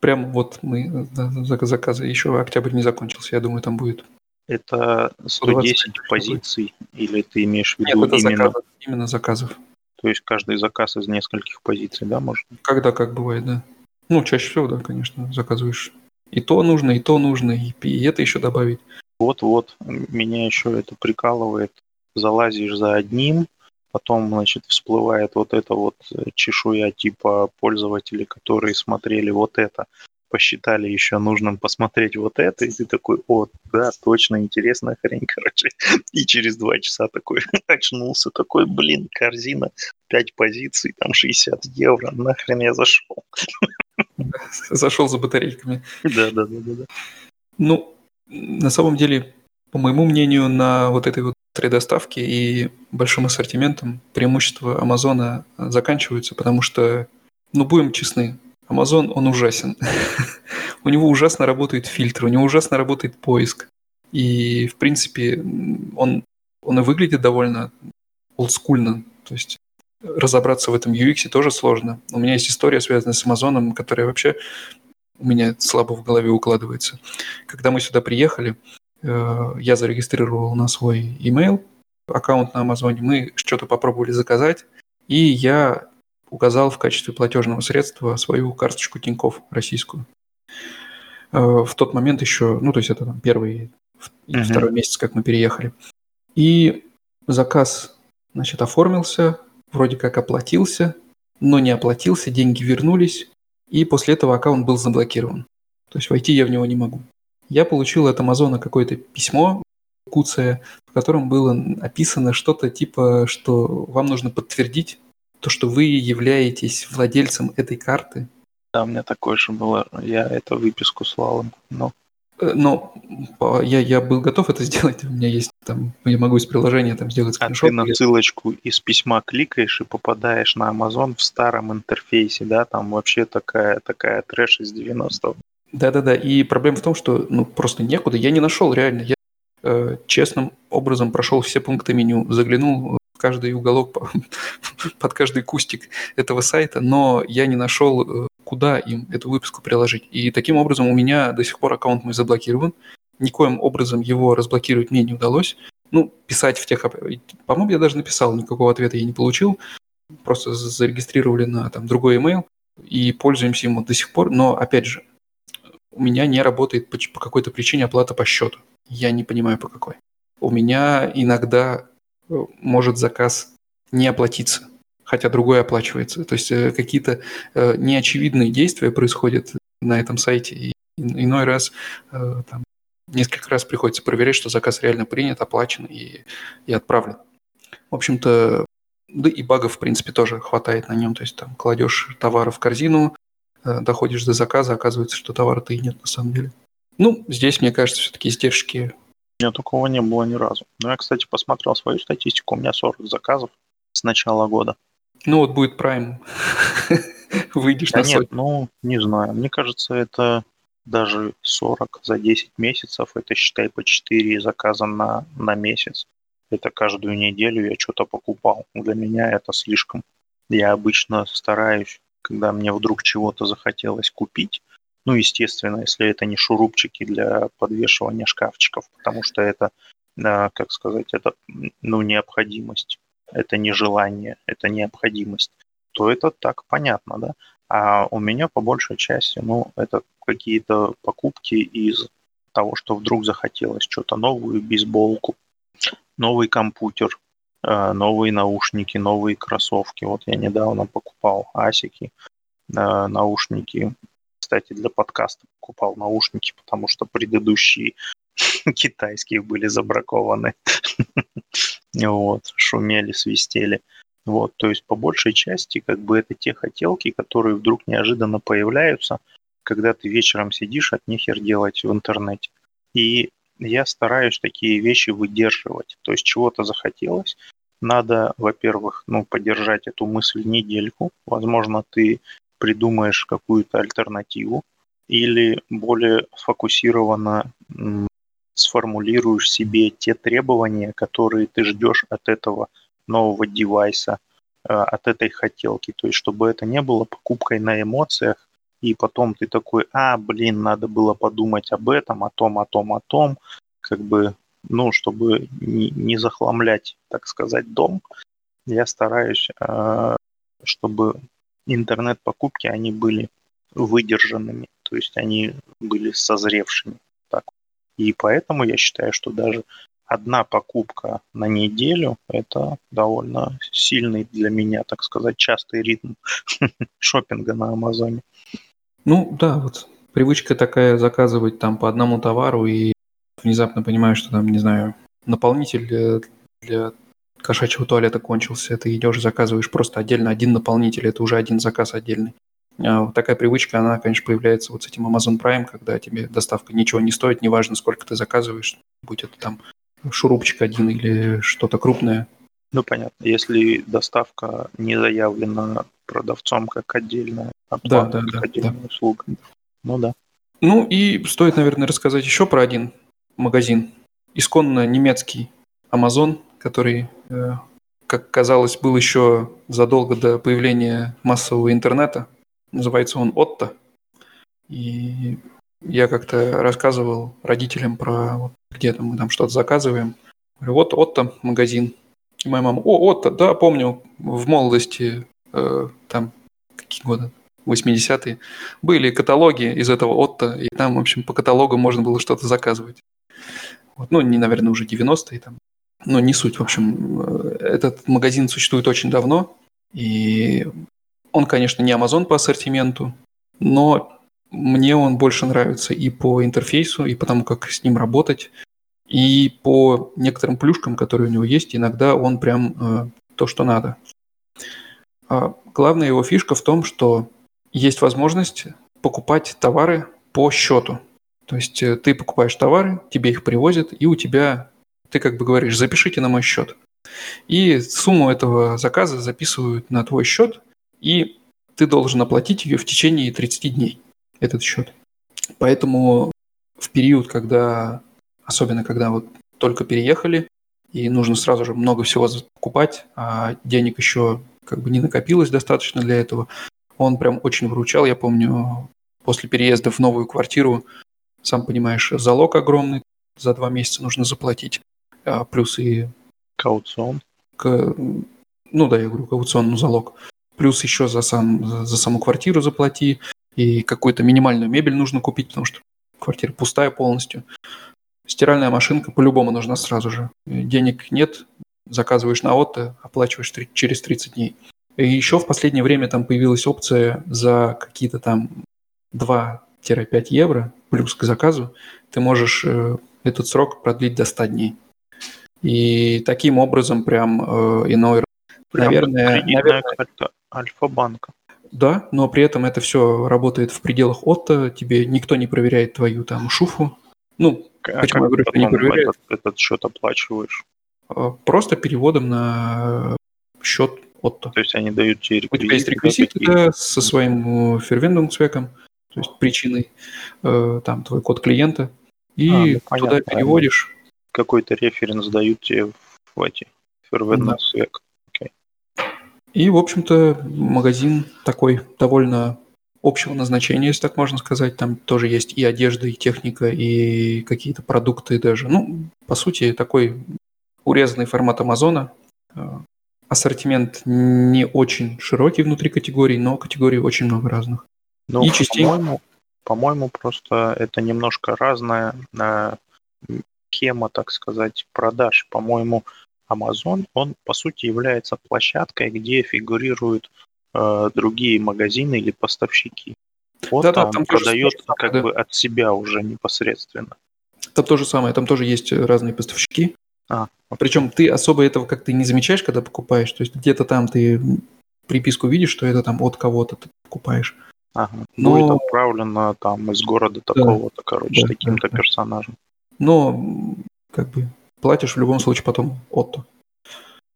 Прям вот мы заказы, еще октябрь не закончился, я думаю, там будет. Это 110 позиций или ты имеешь в виду Нет, это именно... заказов, именно заказов. То есть каждый заказ из нескольких позиций, да, может? Когда как бывает, да. Ну, чаще всего, да, конечно, заказываешь. И то нужно, и то нужно, и, и это еще добавить. Вот-вот, меня еще это прикалывает. Залазишь за одним, потом, значит, всплывает вот эта вот чешуя типа пользователей, которые смотрели вот это, посчитали еще нужным посмотреть вот это, и ты такой, о, да, точно, интересная хрень, <laughs> короче. И через два часа такой <laughs> очнулся, такой, блин, корзина, пять позиций, там 60 евро, нахрен я зашел. Зашел за батарейками. Да, да, да, да. Ну, на самом деле, по моему мнению, на вот этой вот 3D-доставке и большим ассортиментом преимущества Амазона заканчиваются, потому что, ну, будем честны, Amazon, он ужасен. <laughs> у него ужасно работает фильтр, у него ужасно работает поиск. И, в принципе, он, он и выглядит довольно олдскульно. То есть разобраться в этом UX тоже сложно. У меня есть история, связанная с Амазоном, которая вообще у меня слабо в голове укладывается. Когда мы сюда приехали, я зарегистрировал на свой email аккаунт на Амазоне, мы что-то попробовали заказать, и я указал в качестве платежного средства свою карточку Тинькофф российскую. Э, в тот момент еще, ну, то есть это там первый и uh-huh. второй месяц, как мы переехали. И заказ, значит, оформился, вроде как оплатился, но не оплатился, деньги вернулись, и после этого аккаунт был заблокирован. То есть войти я в него не могу. Я получил от Амазона какое-то письмо, куция, в котором было описано что-то типа, что вам нужно подтвердить то, что вы являетесь владельцем этой карты. Да, у меня такое же было. Я эту выписку слал им, но... Э, но я, я был готов это <laughs> сделать. У меня есть там, я могу из приложения там сделать скриншот. А ты на ссылочку из письма кликаешь и попадаешь на Amazon в старом интерфейсе, да, там вообще такая, такая трэш из 90-го. Да-да-да, и проблема в том, что ну просто некуда, я не нашел реально. Я э, честным образом прошел все пункты меню, заглянул в каждый уголок, <laughs> под каждый кустик этого сайта, но я не нашел, э, куда им эту выписку приложить. И таким образом у меня до сих пор аккаунт мой заблокирован. Никоим образом его разблокировать мне не удалось. Ну, писать в тех... По-моему, я даже написал, никакого ответа я не получил. Просто зарегистрировали на там, другой email и пользуемся им до сих пор. Но, опять же, у меня не работает по, по какой-то причине оплата по счету. Я не понимаю, по какой. У меня иногда может заказ не оплатиться, хотя другой оплачивается. То есть э, какие-то э, неочевидные действия происходят на этом сайте, и иной раз э, там, несколько раз приходится проверять, что заказ реально принят, оплачен и, и отправлен. В общем-то, да и багов, в принципе, тоже хватает на нем. То есть там кладешь товары в корзину, доходишь до заказа, оказывается, что товара-то и нет на самом деле. Ну, здесь, мне кажется, все-таки издержки у меня такого не было ни разу. Но я, кстати, посмотрел свою статистику. У меня 40 заказов с начала года. Ну вот будет Prime. <laughs> Выйдешь да на нет, ну, не знаю. Мне кажется, это даже 40 за 10 месяцев. Это, считай, по 4 заказа на, на месяц. Это каждую неделю я что-то покупал. Для меня это слишком. Я обычно стараюсь, когда мне вдруг чего-то захотелось купить, ну, естественно, если это не шурупчики для подвешивания шкафчиков, потому что это, а, как сказать, это ну, необходимость, это не желание, это необходимость, то это так понятно, да. А у меня по большей части, ну, это какие-то покупки из того, что вдруг захотелось что-то новую бейсболку, новый компьютер, новые наушники, новые кроссовки. Вот я недавно покупал асики, а, наушники кстати, для подкаста покупал наушники, потому что предыдущие <laughs> китайские были забракованы. <laughs> Вот, шумели, свистели. Вот, то есть по большей части как бы это те хотелки, которые вдруг неожиданно появляются, когда ты вечером сидишь от нехер делать в интернете. И я стараюсь такие вещи выдерживать. То есть чего-то захотелось, надо, во-первых, ну, поддержать эту мысль недельку. Возможно, ты придумаешь какую-то альтернативу или более сфокусированно сформулируешь себе те требования, которые ты ждешь от этого нового девайса, э, от этой хотелки. То есть, чтобы это не было покупкой на эмоциях, и потом ты такой, а, блин, надо было подумать об этом, о том, о том, о том, как бы, ну, чтобы не, захламлять, так сказать, дом, я стараюсь, э, чтобы интернет-покупки, они были выдержанными, то есть они были созревшими. Так. И поэтому я считаю, что даже одна покупка на неделю – это довольно сильный для меня, так сказать, частый ритм <laughs> шопинга на Амазоне. Ну да, вот привычка такая заказывать там по одному товару и внезапно понимаешь, что там, не знаю, наполнитель для, кошачьего туалета кончился, ты идешь заказываешь просто отдельно один наполнитель, это уже один заказ отдельный. А вот такая привычка, она, конечно, появляется вот с этим Amazon Prime, когда тебе доставка ничего не стоит, неважно, сколько ты заказываешь, будь это там шурупчик один или что-то крупное. Ну, понятно. Если доставка не заявлена продавцом как отдельная оплата, да, да, как да, отдельная да. услуга. Ну да. Ну и стоит, наверное, рассказать еще про один магазин. Исконно немецкий Amazon, который, э, как казалось, был еще задолго до появления массового интернета. Называется он Отто. И я как-то рассказывал родителям про вот, где там мы там что-то заказываем. Говорю, вот Отто магазин. И моя мама, о, Отто, да, помню, в молодости, э, там, какие годы, 80-е, были каталоги из этого Отто, и там, в общем, по каталогу можно было что-то заказывать. Вот, ну, не, наверное, уже 90-е там. Но не суть. В общем, э, этот магазин существует очень давно, и он, конечно, не Amazon по ассортименту, но мне он больше нравится и по интерфейсу, и потому как с ним работать, и по некоторым плюшкам, которые у него есть, иногда он прям э, то, что надо. А главная его фишка в том, что есть возможность покупать товары по счету. То есть э, ты покупаешь товары, тебе их привозят, и у тебя, ты как бы говоришь, запишите на мой счет. И сумму этого заказа записывают на твой счет, и ты должен оплатить ее в течение 30 дней этот счет. Поэтому в период, когда, особенно когда вот только переехали, и нужно сразу же много всего покупать, а денег еще как бы не накопилось достаточно для этого, он прям очень выручал. Я помню, после переезда в новую квартиру, сам понимаешь, залог огромный, за два месяца нужно заплатить, а плюс и... Кауцион. К, ну да, я говорю, кауцион, ну залог. Плюс еще за, сам, за саму квартиру заплати, и какую-то минимальную мебель нужно купить, потому что квартира пустая полностью. Стиральная машинка по-любому нужна сразу же. Денег нет, заказываешь на ОТО, оплачиваешь через 30 дней. И еще в последнее время там появилась опция за какие-то там 2-5 евро плюс к заказу ты можешь э, этот срок продлить до 100 дней. И таким образом прям э, иной... Прям наверное, наверное, Альфа-банка. Да, но при этом это все работает в пределах отто, тебе никто не проверяет твою там шуфу. Ну, а почему я говорю, что не проверяет? Этот, этот счет оплачиваешь? А, просто переводом на счет отто. То есть они дают тебе реквизиты? У тебя есть реквизиты, да, со своим фервендungsвеком, то есть причиной, э, там, твой код клиента, и а, ну, понятно, туда переводишь. Какой-то референс дают тебе в эти фервендungsвек. И, в общем-то, магазин такой довольно общего назначения, если так можно сказать. Там тоже есть и одежда, и техника, и какие-то продукты даже. Ну, по сути, такой урезанный формат Амазона. Э, ассортимент не очень широкий внутри категорий, но категорий очень много разных. Ну, и частенько... по-моему, по-моему, просто это немножко разная на кема, так сказать, продаж. По-моему, Amazon, он по сути является площадкой, где фигурируют э, другие магазины или поставщики. Вот да, там, да, там продает самое, как да. бы от себя уже непосредственно. Там то же самое, там тоже есть разные поставщики. А, Причем ты особо этого как-то не замечаешь, когда покупаешь. То есть где-то там ты приписку видишь, что это там от кого-то ты покупаешь. Ага. Но... Будет отправлено там из города такого-то, да, короче, да, таким-то да, персонажем. Но как бы платишь в любом случае потом отто.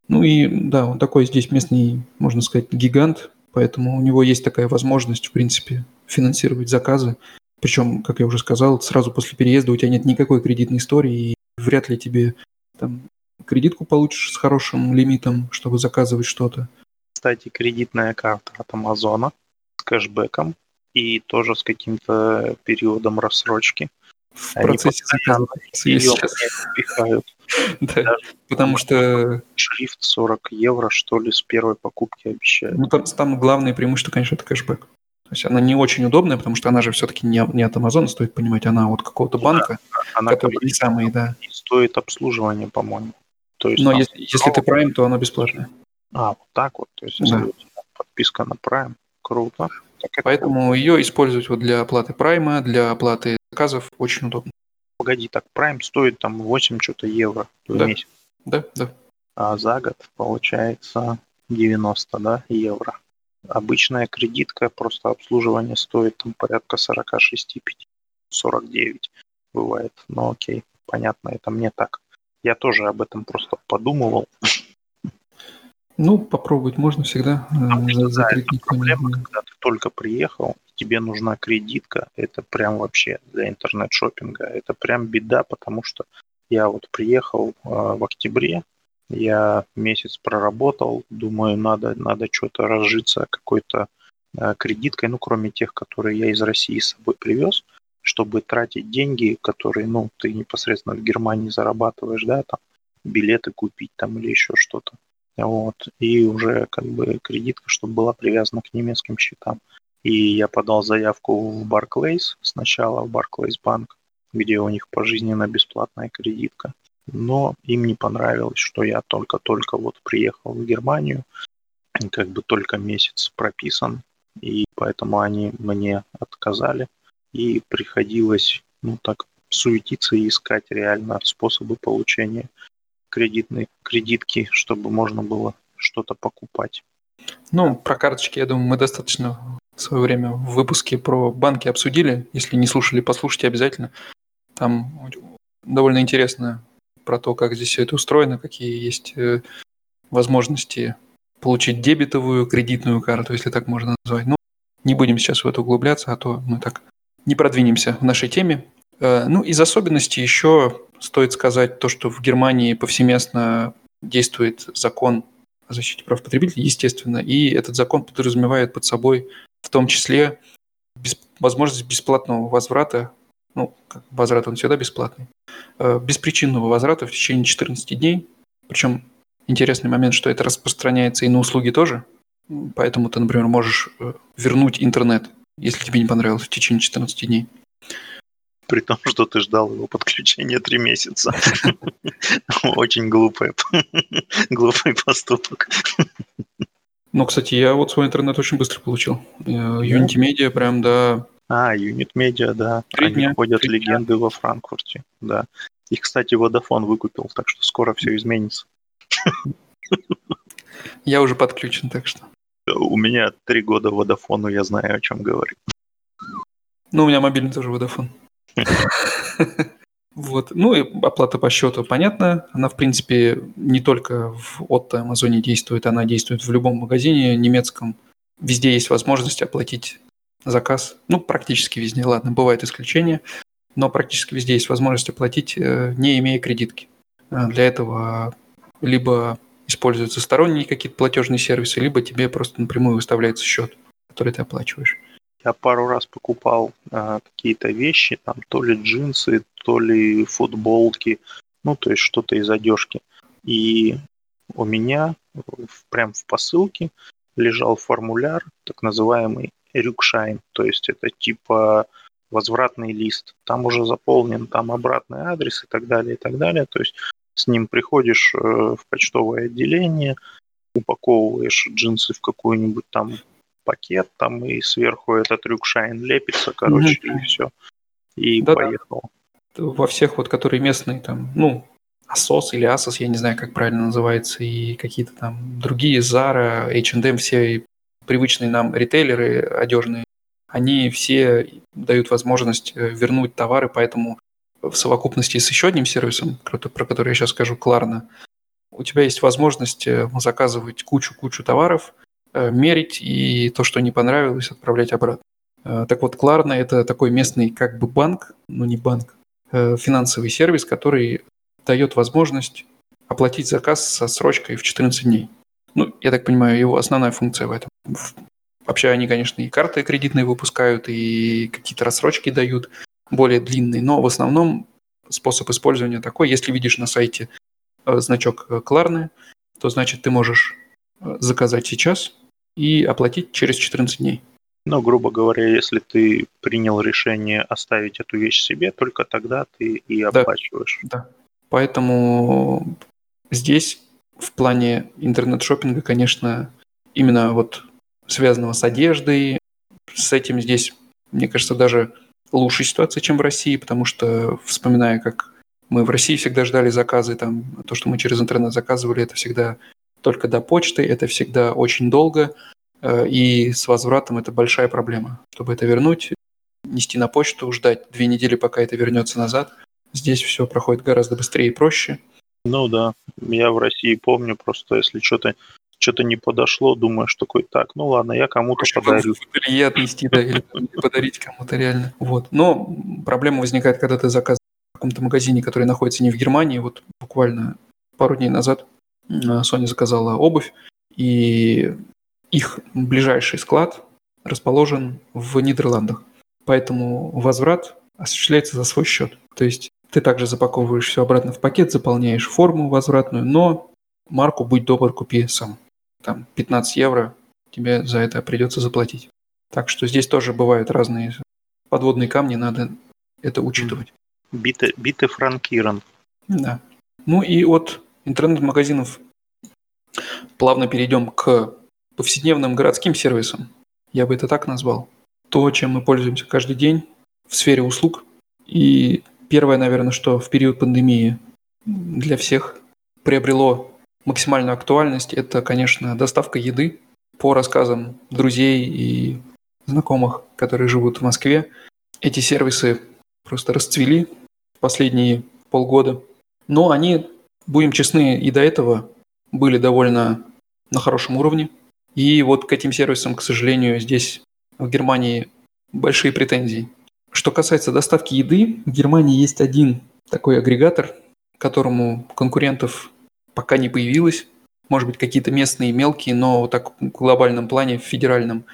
Ну и да, он такой здесь местный, можно сказать, гигант, поэтому у него есть такая возможность, в принципе, финансировать заказы. Причем, как я уже сказал, сразу после переезда у тебя нет никакой кредитной истории, и вряд ли тебе там кредитку получишь с хорошим лимитом, чтобы заказывать что-то. Кстати, кредитная карта от Амазона кэшбэком и тоже с каким-то периодом рассрочки. В процессе заказа сейчас. Пихают. Да, потому что... Шрифт 40 евро, что ли, с первой покупки обещают. Ну, там, там главное преимущество, конечно, это кэшбэк. То есть она не очень удобная, потому что она же все-таки не, не от Amazon, стоит понимать, она от какого-то банка, да, она который не самый, да. И стоит обслуживание, по-моему. То есть Но если, если ты Prime, то оно бесплатное. А, вот так вот. То есть, да. подписка на Prime, круто. Так Поэтому ее использовать вот для оплаты Prime, для оплаты заказов очень удобно. Погоди, так Prime стоит там 8 что-то евро в да. месяц. Да, да. А за год получается 90, да, евро. Обычная кредитка, просто обслуживание стоит там порядка 46-5, 49 бывает. Но окей, понятно, это мне так. Я тоже об этом просто подумывал. <laughs> Ну, попробовать можно всегда. Потому что, да, это проблема, когда ты только приехал, тебе нужна кредитка, это прям вообще для интернет-шопинга, это прям беда, потому что я вот приехал э, в октябре, я месяц проработал, думаю, надо, надо что-то разжиться какой-то э, кредиткой, ну, кроме тех, которые я из России с собой привез, чтобы тратить деньги, которые, ну, ты непосредственно в Германии зарабатываешь, да, там, билеты купить там или еще что-то. Вот. И уже как бы кредитка, чтобы была привязана к немецким счетам. И я подал заявку в Barclays сначала, в Barclays банк, где у них пожизненно бесплатная кредитка но им не понравилось, что я только-только вот приехал в Германию, как бы только месяц прописан, и поэтому они мне отказали, и приходилось, ну так, суетиться и искать реально способы получения кредитной кредитки, чтобы можно было что-то покупать. Ну, про карточки, я думаю, мы достаточно в свое время в выпуске про банки обсудили. Если не слушали, послушайте обязательно. Там довольно интересно про то, как здесь все это устроено, какие есть э, возможности получить дебетовую кредитную карту, если так можно назвать. Ну, не будем сейчас в это углубляться, а то мы так не продвинемся в нашей теме. Э, ну, из особенностей еще стоит сказать то, что в Германии повсеместно действует закон о защите прав потребителей, естественно, и этот закон подразумевает под собой в том числе без, возможность бесплатного возврата ну, возврат он всегда бесплатный, э, беспричинного возврата в течение 14 дней. Причем интересный момент, что это распространяется и на услуги тоже. Поэтому ты, например, можешь э, вернуть интернет, если тебе не понравилось в течение 14 дней. При том, что ты ждал его подключения три месяца. Очень глупый, глупый поступок. Ну, кстати, я вот свой интернет очень быстро получил. Э, Unity Media прям до а, Unit Media, да. Три Они дня. ходят Три легенды дня. во Франкфурте, да. Их, кстати, Vodafone выкупил, так что скоро все изменится. Я уже подключен, так что. У меня три года Vodafone, я знаю, о чем говорю. Ну, у меня мобильный тоже Vodafone. Вот. Ну и оплата по счету, понятно. Она, в принципе, не только в от Амазоне действует, она действует в любом магазине немецком. Везде есть возможность оплатить заказ. Ну, практически везде, ладно, бывают исключения, но практически везде есть возможность оплатить, э, не имея кредитки. Э, для этого либо используются сторонние какие-то платежные сервисы, либо тебе просто напрямую выставляется счет, который ты оплачиваешь. Я пару раз покупал э, какие-то вещи, там то ли джинсы, то ли футболки, ну то есть что-то из одежки. И у меня в, прям в посылке лежал формуляр, так называемый рюкшайн, то есть это типа возвратный лист. Там уже заполнен там обратный адрес и так далее, и так далее. То есть с ним приходишь э, в почтовое отделение, упаковываешь джинсы в какой-нибудь там пакет, там и сверху этот рюкшайн лепится, короче, mm-hmm. и все. И да, поехал. Во всех вот, которые местные, там, ну, Asos или Asos, я не знаю, как правильно называется, и какие-то там другие, Zara, H&M, все привычные нам ритейлеры одежные, они все дают возможность э, вернуть товары, поэтому в совокупности с еще одним сервисом, про который я сейчас скажу, Кларна, у тебя есть возможность э, заказывать кучу-кучу товаров, мерить и то, что не понравилось, отправлять обратно. Так вот, Кларна – это такой местный как бы банк, ну не банк, финансовый сервис, который дает возможность оплатить заказ со срочкой в 14 дней. Ну, я так понимаю, его основная функция в этом. Вообще они, конечно, и карты кредитные выпускают, и какие-то рассрочки дают более длинные, но в основном способ использования такой, если видишь на сайте э, значок Кларны, то значит ты можешь э, заказать сейчас и оплатить через 14 дней. Ну, грубо говоря, если ты принял решение оставить эту вещь себе, только тогда ты и оплачиваешь. Да. да. Поэтому здесь в плане интернет-шоппинга, конечно, именно вот связанного с одеждой, с этим здесь, мне кажется, даже лучшая ситуация, чем в России, потому что, вспоминая, как мы в России всегда ждали заказы, там, то, что мы через интернет заказывали, это всегда только до почты, это всегда очень долго, Э, и с возвратом это большая проблема. Чтобы это вернуть, нести на почту, ждать две недели, пока это вернется назад. Здесь все проходит гораздо быстрее и проще. Ну да, я в России помню, просто если что-то что-то не подошло, думаешь такой, так, ну ладно, я кому-то подарю. Или отнести, да, или подарить кому-то реально. Вот. Но проблема возникает, когда ты заказываешь в каком-то магазине, который находится не в Германии. Вот буквально пару дней назад Соня заказала обувь, и их ближайший склад расположен в Нидерландах. Поэтому возврат осуществляется за свой счет. То есть ты также запаковываешь все обратно в пакет, заполняешь форму возвратную, но марку, будь добр, купи сам. Там 15 евро тебе за это придется заплатить. Так что здесь тоже бывают разные подводные камни, надо это учитывать. Биты, биты франкиром. Да. Ну и от интернет-магазинов плавно перейдем к повседневным городским сервисом, я бы это так назвал. То, чем мы пользуемся каждый день в сфере услуг. И первое, наверное, что в период пандемии для всех приобрело максимальную актуальность, это, конечно, доставка еды. По рассказам друзей и знакомых, которые живут в Москве, эти сервисы просто расцвели в последние полгода. Но они, будем честны, и до этого были довольно на хорошем уровне. И вот к этим сервисам, к сожалению, здесь в Германии большие претензии. Что касается доставки еды, в Германии есть один такой агрегатор, которому конкурентов пока не появилось. Может быть, какие-то местные мелкие, но вот так в глобальном плане, в федеральном,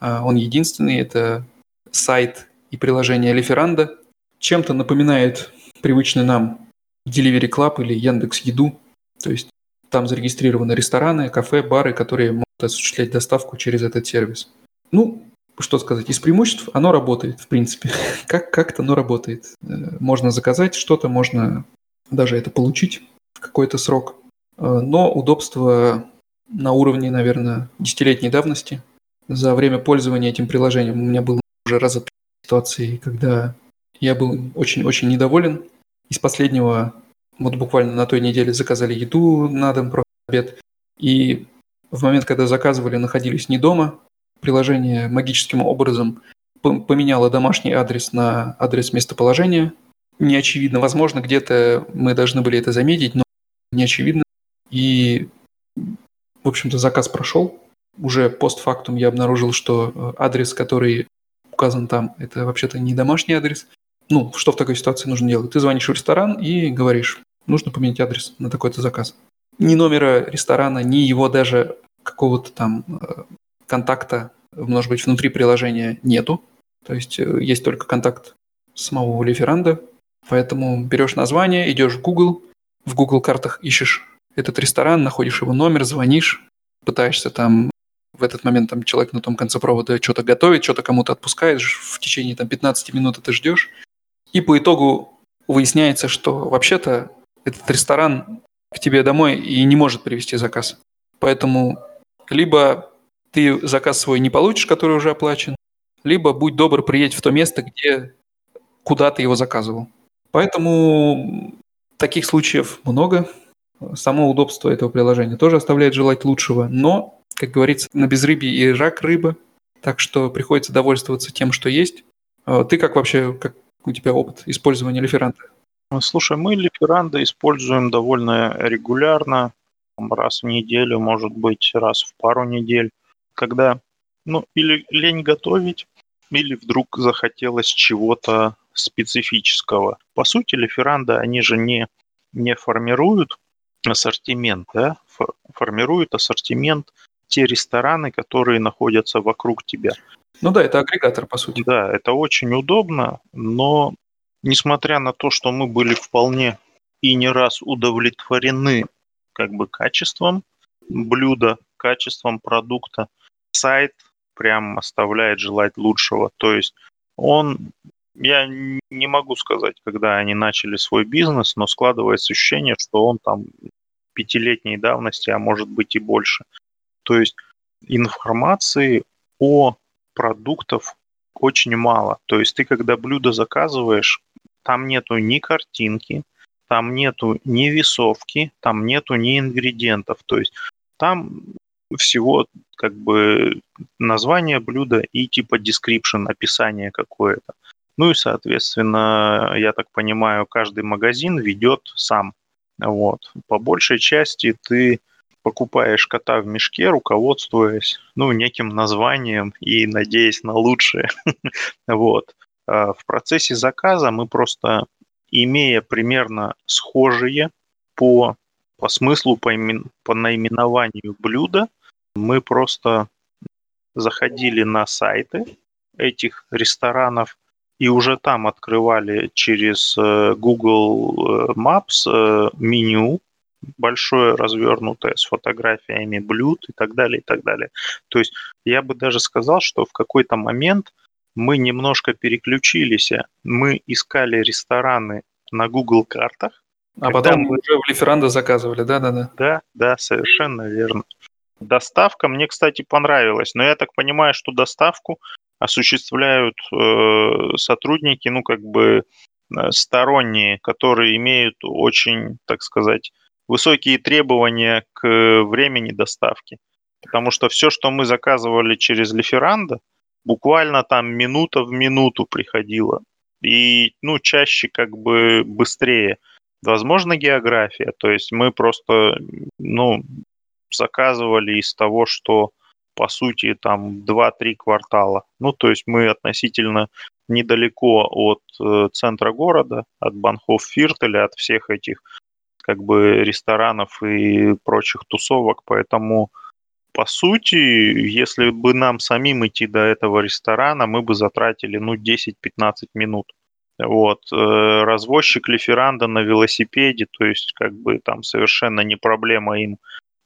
а, он единственный. Это сайт и приложение Лиферанда. Чем-то напоминает привычный нам Delivery Club или Яндекс Еду. То есть там зарегистрированы рестораны, кафе, бары, которые могут осуществлять доставку через этот сервис. Ну, что сказать, из преимуществ оно работает, в принципе. <laughs> как, как-то оно работает. Э, можно заказать что-то, можно даже это получить в какой-то срок. Э, но удобство на уровне, наверное, десятилетней давности. За время пользования этим приложением у меня было уже раза три ситуации, когда я был очень-очень недоволен. Из последнего вот буквально на той неделе заказали еду на дом, просто обед. И в момент, когда заказывали, находились не дома. Приложение магическим образом поменяло домашний адрес на адрес местоположения. Не очевидно. Возможно, где-то мы должны были это заметить, но не очевидно. И, в общем-то, заказ прошел. Уже постфактум я обнаружил, что э, адрес, который указан там, это вообще-то не домашний адрес. Ну, что в такой ситуации нужно делать? Ты звонишь в ресторан и говоришь, нужно поменять адрес на такой-то заказ. Ни номера ресторана, ни его даже какого-то там э, контакта, может быть, внутри приложения нету. То есть э, есть только контакт самого Лиферанда. Поэтому берешь название, идешь в Google, в Google картах ищешь этот ресторан, находишь его номер, звонишь, пытаешься там в этот момент там человек на том конце провода что-то готовит, что-то кому-то отпускаешь, в течение там 15 минут ты ждешь. И по итогу выясняется, что вообще-то этот ресторан к тебе домой и не может привести заказ. Поэтому либо ты заказ свой не получишь, который уже оплачен, либо будь добр, приедь в то место, где куда ты его заказывал. Поэтому таких случаев много. Само удобство этого приложения тоже оставляет желать лучшего, но, как говорится, на безрыбье и рак рыба, так что приходится довольствоваться тем, что есть. А ты как вообще, как у тебя опыт использования реферанта? Слушай, мы лиферанда используем довольно регулярно, раз в неделю, может быть, раз в пару недель, когда, ну, или лень готовить, или вдруг захотелось чего-то специфического. По сути, лиферанда, они же не, не формируют ассортимент, да, формируют ассортимент те рестораны, которые находятся вокруг тебя. Ну да, это агрегатор, по сути. Да, это очень удобно, но несмотря на то, что мы были вполне и не раз удовлетворены как бы качеством блюда, качеством продукта, сайт прям оставляет желать лучшего. То есть он, я не могу сказать, когда они начали свой бизнес, но складывается ощущение, что он там пятилетней давности, а может быть и больше. То есть информации о продуктов очень мало. То есть ты, когда блюдо заказываешь, там нету ни картинки, там нету ни весовки, там нету ни ингредиентов. То есть там всего как бы название блюда и типа description, описание какое-то. Ну и, соответственно, я так понимаю, каждый магазин ведет сам. Вот. По большей части ты покупаешь кота в мешке, руководствуясь ну, неким названием и надеясь на лучшее. <laughs> вот. А в процессе заказа мы просто, имея примерно схожие по, по смыслу, по, имен, по наименованию блюда, мы просто заходили на сайты этих ресторанов и уже там открывали через э, Google э, Maps э, меню большое развернутое с фотографиями блюд и так далее, и так далее. То есть я бы даже сказал, что в какой-то момент мы немножко переключились. Мы искали рестораны на Google картах. А потом мы уже в Лиферандо заказывали, да-да-да? Да, да, совершенно верно. Доставка мне, кстати, понравилась, но я так понимаю, что доставку осуществляют э, сотрудники, ну, как бы э, сторонние, которые имеют очень, так сказать, высокие требования к времени доставки. Потому что все, что мы заказывали через Лиферандо, буквально там минута в минуту приходило. И, ну, чаще как бы быстрее. Возможно, география. То есть мы просто, ну, заказывали из того, что, по сути, там 2-3 квартала. Ну, то есть мы относительно недалеко от э, центра города, от Банхоф Фиртеля, от всех этих как бы ресторанов и прочих тусовок, поэтому по сути, если бы нам самим идти до этого ресторана, мы бы затратили, ну, 10-15 минут. Вот. Э, развозчик Лиферанда на велосипеде, то есть, как бы там совершенно не проблема им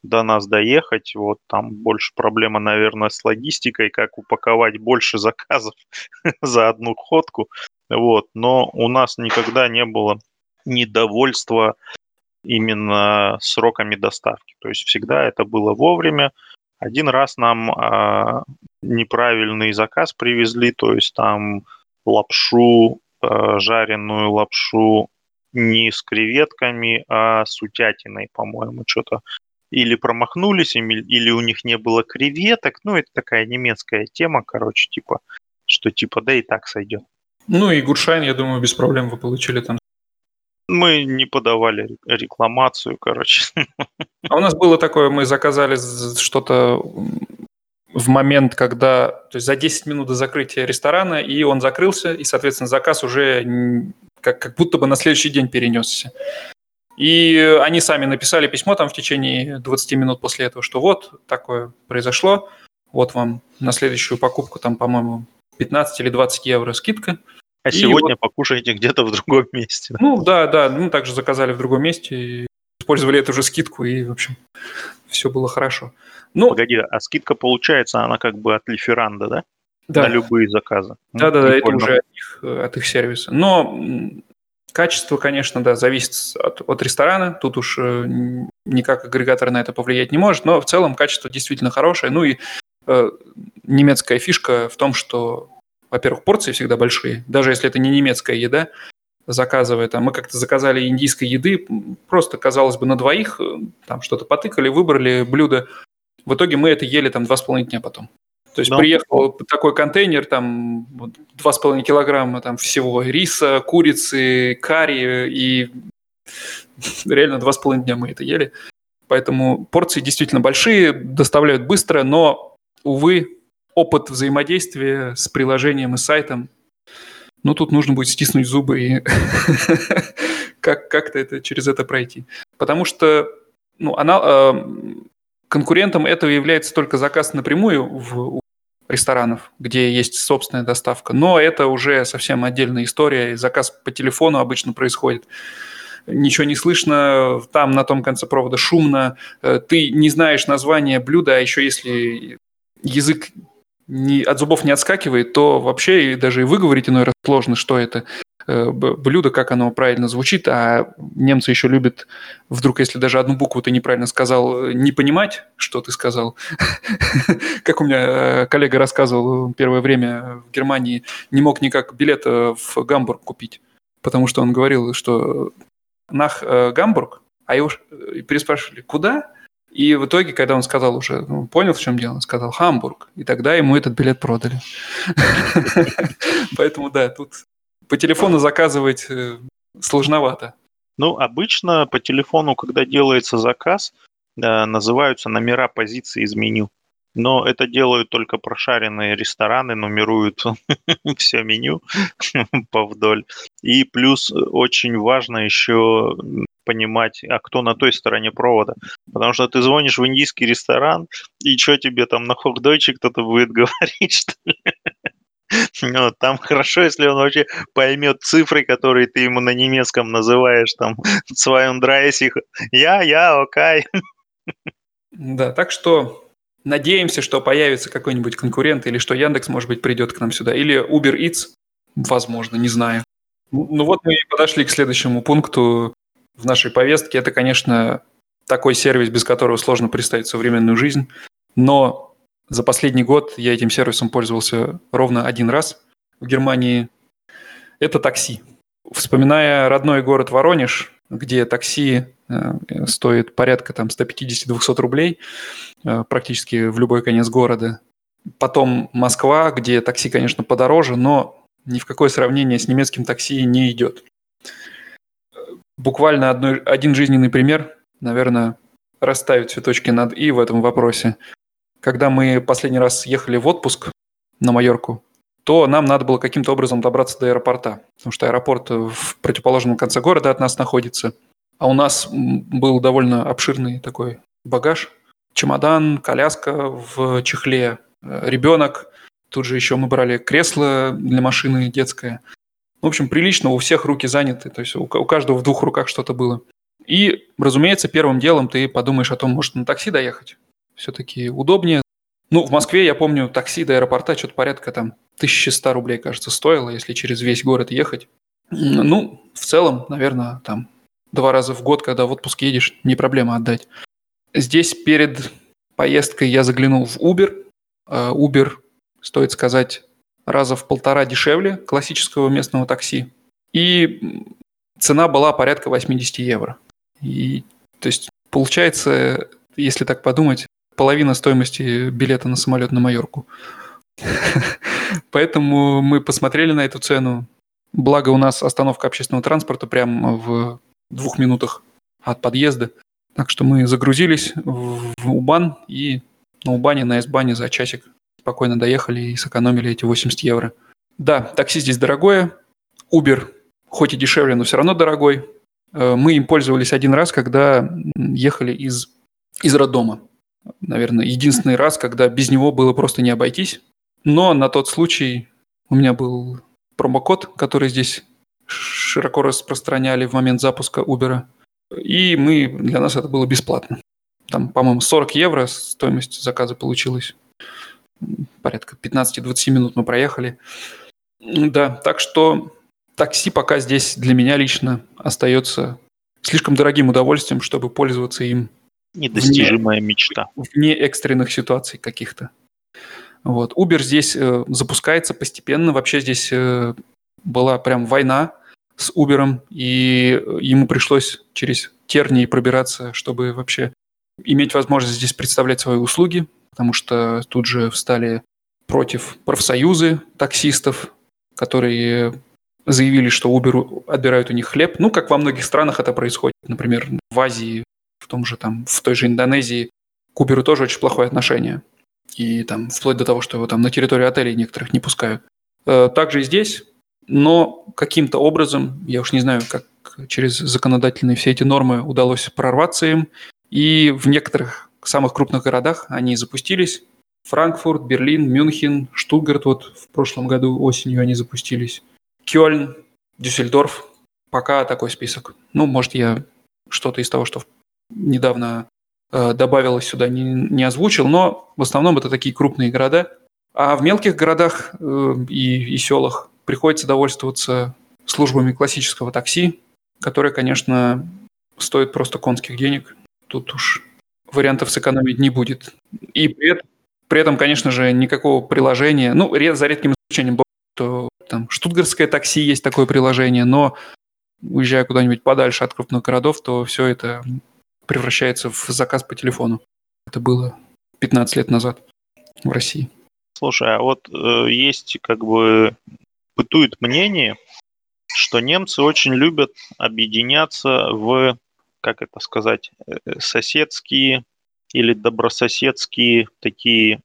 до нас доехать. Вот там больше проблема, наверное, с логистикой, как упаковать больше заказов <laughs> за одну ходку. Вот. Но у нас никогда не было недовольства именно сроками доставки. То есть всегда это было вовремя. Один раз нам э, неправильный заказ привезли, то есть там лапшу, э, жареную лапшу не с креветками, а с утятиной, по-моему, что-то. Или промахнулись, или у них не было креветок. Ну, это такая немецкая тема, короче, типа, что типа, да и так сойдет. Ну и Гуршайн, я думаю, без проблем вы получили там мы не подавали рекламацию, короче. А у нас было такое, мы заказали что-то в момент, когда, то есть за 10 минут до закрытия ресторана, и он закрылся, и, соответственно, заказ уже как, как будто бы на следующий день перенесся. И они сами написали письмо там в течение 20 минут после этого, что вот такое произошло, вот вам на следующую покупку там, по-моему, 15 или 20 евро скидка. А и сегодня вот... покушаете где-то в другом месте. Ну да, да, мы также заказали в другом месте, использовали эту же скидку, и, в общем, все было хорошо. Ну, Погоди, а скидка получается, она как бы от Лиферанда, да? Да. На любые заказы. Да, да, да, это уже от их, от их сервиса. Но качество, конечно, да, зависит от, от ресторана. Тут уж э, никак агрегатор на это повлиять не может, но в целом качество действительно хорошее. Ну и э, немецкая фишка в том, что во-первых, порции всегда большие, даже если это не немецкая еда, заказывая там, мы как-то заказали индийской еды, просто, казалось бы, на двоих, э, там что-то потыкали, выбрали блюдо. В итоге мы это ели там два с половиной дня потом. То есть да. приехал такой контейнер, там два с половиной килограмма там всего риса, курицы, карри, и <laughs> реально два с половиной дня мы это ели. Поэтому порции действительно большие, доставляют быстро, но, увы, опыт взаимодействия с приложением и сайтом, ну, тут нужно будет стиснуть зубы и <laughs> как- как-то это, через это пройти. Потому что, ну, она, э, конкурентом этого является только заказ напрямую в ресторанов, где есть собственная доставка. Но это уже совсем отдельная история. Заказ по телефону обычно происходит. Ничего не слышно, там на том конце провода шумно. Э, ты не знаешь название блюда, а еще если язык не, от зубов не отскакивает, то вообще даже и выговорить иной раз сложно, что это. Э, блюдо, как оно правильно звучит, а немцы еще любят, вдруг, если даже одну букву ты неправильно сказал, не понимать, что ты сказал. <laughs> Как у меня э, коллега рассказывал первое время в Германии, не мог никак билет в Гамбург купить, потому что он говорил, что нах э, Гамбург, а его переспрашивали, куда? И в итоге, когда он сказал уже, ну, понял, в чем дело, он сказал Хамбург, и тогда ему этот билет продали. Поэтому, да, тут по телефону заказывать э, сложновато. Ну, обычно по телефону, когда делается заказ, э, называются номера позиции из меню. Но это делают только прошаренные рестораны, нумеруют <laughs> все меню <laughs> повдоль. И плюс очень важно еще понимать, а кто на той стороне провода. Потому что ты звонишь в индийский ресторан, и что тебе там на хохдойче кто-то будет <laughs> говорить, что ли? Ну, там хорошо, если он вообще поймет цифры, которые ты ему на немецком называешь, там, 32, я, я, окей. Да, так что надеемся, что появится какой-нибудь конкурент, или что Яндекс, может быть, придет к нам сюда, или Uber Eats, возможно, не знаю. Ну вот мы и подошли к следующему пункту в нашей повестке. Это, конечно, такой сервис, без которого сложно представить современную жизнь, но за последний год я этим сервисом пользовался ровно один раз в Германии. Это такси. Вспоминая родной город Воронеж, где такси э, стоит порядка там 150-200 рублей э, практически в любой конец города. Потом Москва, где такси, конечно, подороже, но ни в какое сравнение с немецким такси не идет. Буквально одной, один жизненный пример, наверное, расставит цветочки над «и» в этом вопросе когда мы последний раз ехали в отпуск на Майорку, то нам надо было каким-то образом добраться до аэропорта, потому что аэропорт в противоположном конце города от нас находится. А у нас был довольно обширный такой багаж. Чемодан, коляска в чехле, э, ребенок. Тут же еще мы брали кресло для машины детское. В общем, прилично, у всех руки заняты, то есть у каждого в двух руках что-то было. И, разумеется, первым делом ты подумаешь о том, может на такси доехать все-таки удобнее. Ну, в Москве, я помню, такси до аэропорта что-то порядка там 1100 рублей, кажется, стоило, если через весь город ехать. Ну, в целом, наверное, там два раза в год, когда в отпуск едешь, не проблема отдать. Здесь перед поездкой я заглянул в Uber. А, Uber, стоит сказать, раза в полтора дешевле классического местного такси. И цена была порядка 80 евро. И, то есть, получается, если так подумать, половина стоимости билета на самолет на Майорку. Поэтому мы посмотрели на эту цену. Благо у нас остановка общественного транспорта прямо в двух минутах от подъезда. Так что мы загрузились в Убан и на Убане, на S-бане за часик спокойно доехали и сэкономили эти 80 евро. Да, такси здесь дорогое. Uber хоть и дешевле, но все равно дорогой. Э, мы им пользовались один раз, когда ехали из, из роддома наверное, единственный раз, когда без него было просто не обойтись. Но на тот случай у меня был промокод, который здесь широко распространяли в момент запуска Uber. И мы, для нас это было бесплатно. Там, по-моему, 40 евро стоимость заказа получилась. Порядка 15-20 минут мы проехали. Да, так что такси пока здесь для меня лично остается слишком дорогим удовольствием, чтобы пользоваться им Недостижимая вне, мечта. Вне экстренных ситуаций каких-то. Вот. Uber здесь э, запускается постепенно. Вообще здесь э, была прям война с Uber, и ему пришлось через тернии пробираться, чтобы вообще иметь возможность здесь представлять свои услуги, потому что тут же встали против профсоюзы таксистов, которые заявили, что Uber отбирают у них хлеб. Ну, как во многих странах это происходит. Например, в Азии в том же там, в той же Индонезии к Uber тоже очень плохое отношение. И там вплоть до того, что его там на территории отелей некоторых не пускают. Э, также и здесь, но каким-то образом, я уж не знаю, как через законодательные все эти нормы удалось прорваться им, и в некоторых самых крупных городах они запустились. Франкфурт, Берлин, Мюнхен, Штутгарт вот в прошлом году осенью они запустились. Кёльн, Дюссельдорф. Пока такой список. Ну, может, я что-то из того, что недавно э, добавилось сюда, не, не озвучил, но в основном это такие крупные города. А в мелких городах э, и, и селах приходится довольствоваться службами классического такси, которые, конечно, стоят просто конских денег. Тут уж вариантов сэкономить не будет. И при этом, при этом конечно же, никакого приложения, ну, за редким исключением, что там штутгарское такси есть такое приложение, но уезжая куда-нибудь подальше от крупных городов, то все это превращается в заказ по телефону. Это было 15 лет назад в России. Слушай, а вот э, есть как бы бытует мнение, что немцы очень любят объединяться в, как это сказать, э, соседские или добрососедские такие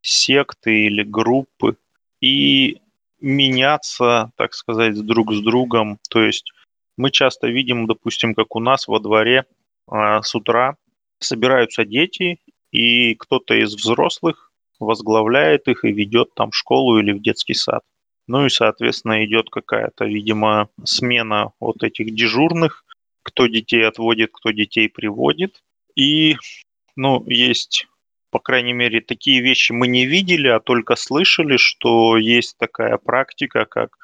секты или группы и меняться, так сказать, друг с другом. То есть мы часто видим, допустим, как у нас во дворе э, с утра собираются дети, и кто-то из взрослых возглавляет их и ведет там в школу или в детский сад. Ну и, соответственно, идет какая-то, видимо, смена вот этих дежурных, кто детей отводит, кто детей приводит. И, ну, есть, по крайней мере, такие вещи мы не видели, а только слышали, что есть такая практика, как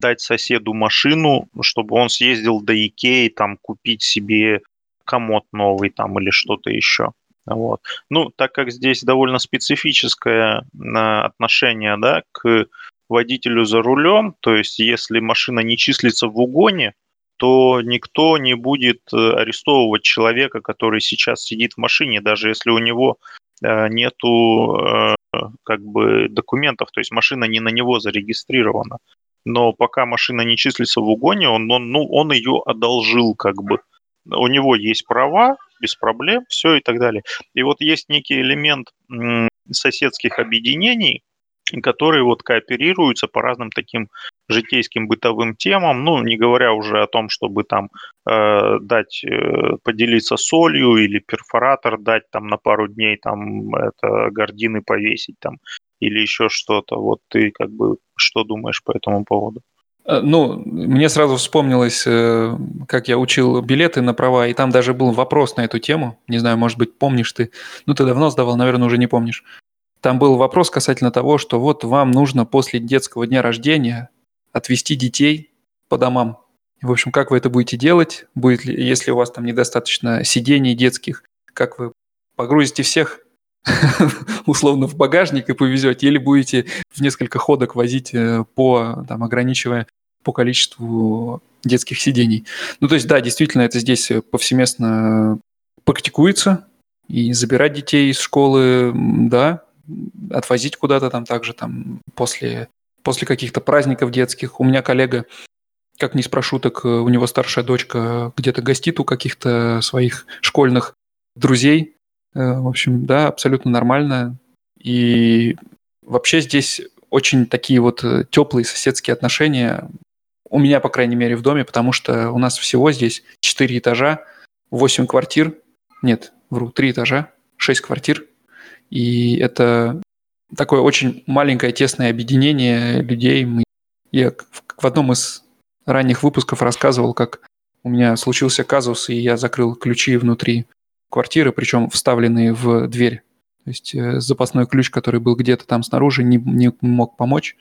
дать соседу машину, чтобы он съездил до Икеи, там, купить себе комод новый там или что-то еще. Вот. Ну, так как здесь довольно специфическое а, отношение да, к водителю за рулем, то есть если машина не числится в угоне, то никто не будет э, арестовывать человека, который сейчас сидит в машине, даже если у него э, нету э, как бы документов, то есть машина не на него зарегистрирована. Но пока машина не числится в угоне, он, он, ну, он ее одолжил как бы. У него есть права, без проблем, все и так далее. И вот есть некий элемент соседских объединений, которые вот кооперируются по разным таким житейским бытовым темам, ну, не говоря уже о том, чтобы там э, дать э, поделиться солью или перфоратор дать там на пару дней там это гордины повесить там или еще что-то. Вот ты как бы что думаешь по этому поводу? Э, ну, мне сразу вспомнилось, э, как я учил билеты на права, и там даже был вопрос на эту тему. Не знаю, может быть, помнишь ты. Ну, ты давно сдавал, наверное, уже не помнишь. Там был вопрос касательно того, что вот вам нужно после детского дня рождения отвезти детей по домам. В общем, как вы это будете делать? Будет ли, если у вас там недостаточно сидений детских, как вы погрузите всех <laughs> условно в багажник и повезете, или будете в несколько ходок возить э, по, там, ограничивая по количеству детских сидений. Ну, то есть, да, действительно, это здесь повсеместно практикуется, и забирать детей из школы, да, отвозить куда-то там также там после, после каких-то праздников детских. У меня коллега, как не спрошу, так э, у него старшая дочка где-то гостит у каких-то своих школьных друзей. Э, в общем, да, абсолютно нормально. И вообще здесь очень такие вот э, теплые соседские отношения. У меня, по крайней мере, в доме, потому что у нас всего здесь 4 этажа, 8 квартир. Нет, вру, 3 этажа, 6 квартир. И это такое очень маленькое тесное объединение людей. Я в одном из ранних выпусков рассказывал, как у меня случился казус, и я закрыл ключи внутри квартиры, причем вставленные в дверь. То есть э, запасной ключ, который был где-то там снаружи, не, не мог помочь.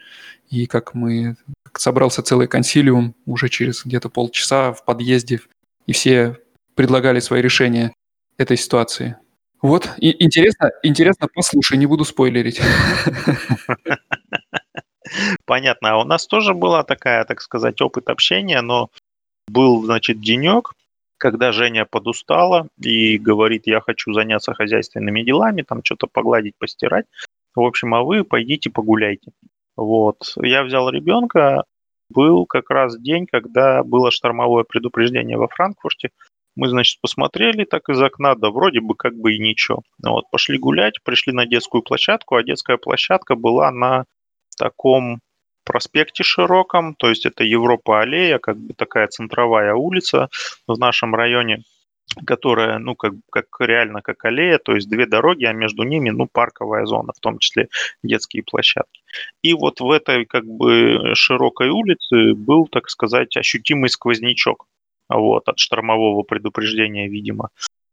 И как мы как собрался целый консилиум уже через где-то полчаса в подъезде, и все предлагали свои решения этой ситуации. Вот, и интересно, интересно, послушай, не буду спойлерить. <laughs> Понятно. А у нас тоже была такая, так сказать, опыт общения, но был, значит, денек, когда Женя подустала и говорит, я хочу заняться хозяйственными делами, там что-то погладить, постирать. В общем, а вы пойдите погуляйте. Вот. Я взял ребенка, был как раз день, когда было штормовое предупреждение во Франкфурте. Мы, значит, посмотрели так из окна, да вроде бы как бы и ничего. Вот, пошли гулять, пришли на детскую площадку, а детская площадка была на таком проспекте широком, то есть это Европа-аллея, как бы такая центровая улица в нашем районе. которая, ну, как, как реально как аллея, то есть две дороги, а между ними, ну, парковая зона, в том числе детские площадки. И вот в этой, как бы, широкой улице был, так сказать, ощутимый сквознячок, вот, от штормового предупреждения, видимо.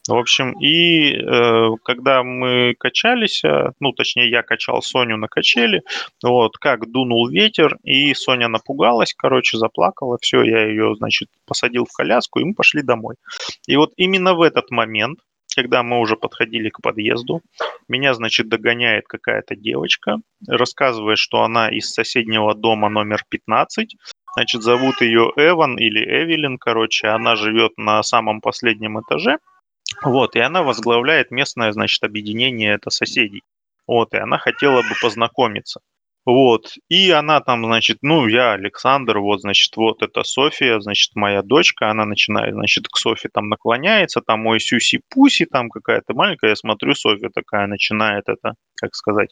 В общем, и э, когда мы качались, э, ну, точнее, я качал Соню на качели, вот, как дунул ветер, и Соня напугалась, короче, заплакала, все, я ее, значит, посадил в коляску, и мы пошли домой. И вот именно в этот момент, когда мы уже подходили к подъезду, меня, значит, догоняет какая-то девочка, рассказывает, что она из соседнего дома номер 15, Значит, зовут ее Эван или Эвелин, короче, она живет на самом последнем этаже, вот, и она возглавляет местное, значит, объединение это соседей. Вот, и она хотела бы познакомиться. Вот, и она там, значит, ну, я Александр, вот, значит, вот это София, значит, моя дочка, она начинает, значит, к Софи там наклоняется, там мой сюси-пуси, там какая-то маленькая, я смотрю, София такая начинает это, как сказать,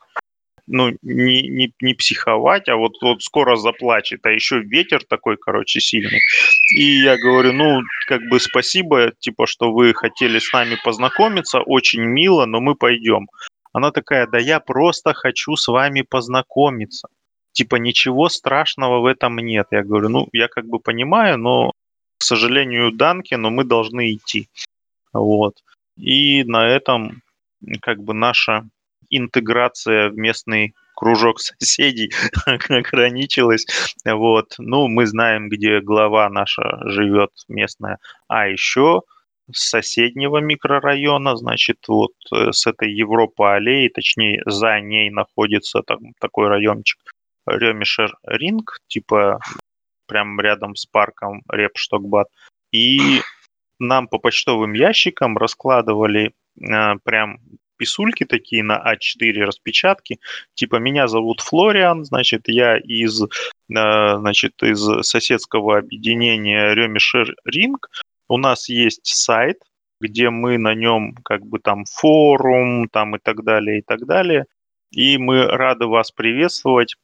ну, не, не, не психовать, а вот, вот скоро заплачет, а еще ветер такой, короче, сильный. И я говорю, ну, как бы спасибо, типа, что вы хотели с нами познакомиться, очень мило, но мы пойдем. Она такая, да я просто хочу с вами познакомиться. Типа, ничего страшного в этом нет. Я говорю, ну, я как бы понимаю, но, к сожалению, Данки, но мы должны идти. Вот. И на этом как бы наша интеграция в местный кружок <laughs> соседей ограничилась. Вот. Ну, мы знаем, где глава наша живет местная. А еще с соседнего микрорайона, значит, вот э, с этой Европа аллеи, точнее, за ней находится там такой райончик Ремишер Ринг, типа прям рядом с парком Репштокбат. И нам по почтовым ящикам раскладывали э, прям писульки такие на А4 распечатки, типа меня зовут Флориан, значит, я из, э, значит, из соседского объединения Ремишер Ринг. У нас есть сайт, где мы на нем как бы там форум там и так далее, и так далее. И мы рады вас приветствовать,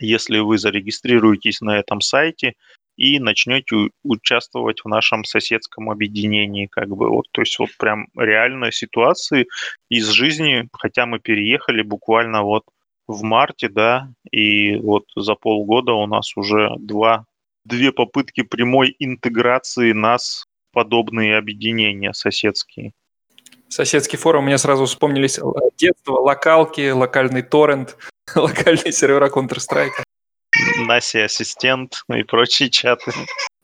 если вы зарегистрируетесь на этом сайте и начнете участвовать в нашем соседском объединении, как бы вот, то есть вот прям реальные ситуации из жизни, хотя мы переехали буквально вот в марте, да, и вот за полгода у нас уже два, две попытки прямой интеграции нас в подобные объединения соседские. Соседский форум, мне сразу вспомнились детство, локалки, локальный торрент, <laughs> локальные сервера Counter-Strike. Наси ассистент и прочие чаты.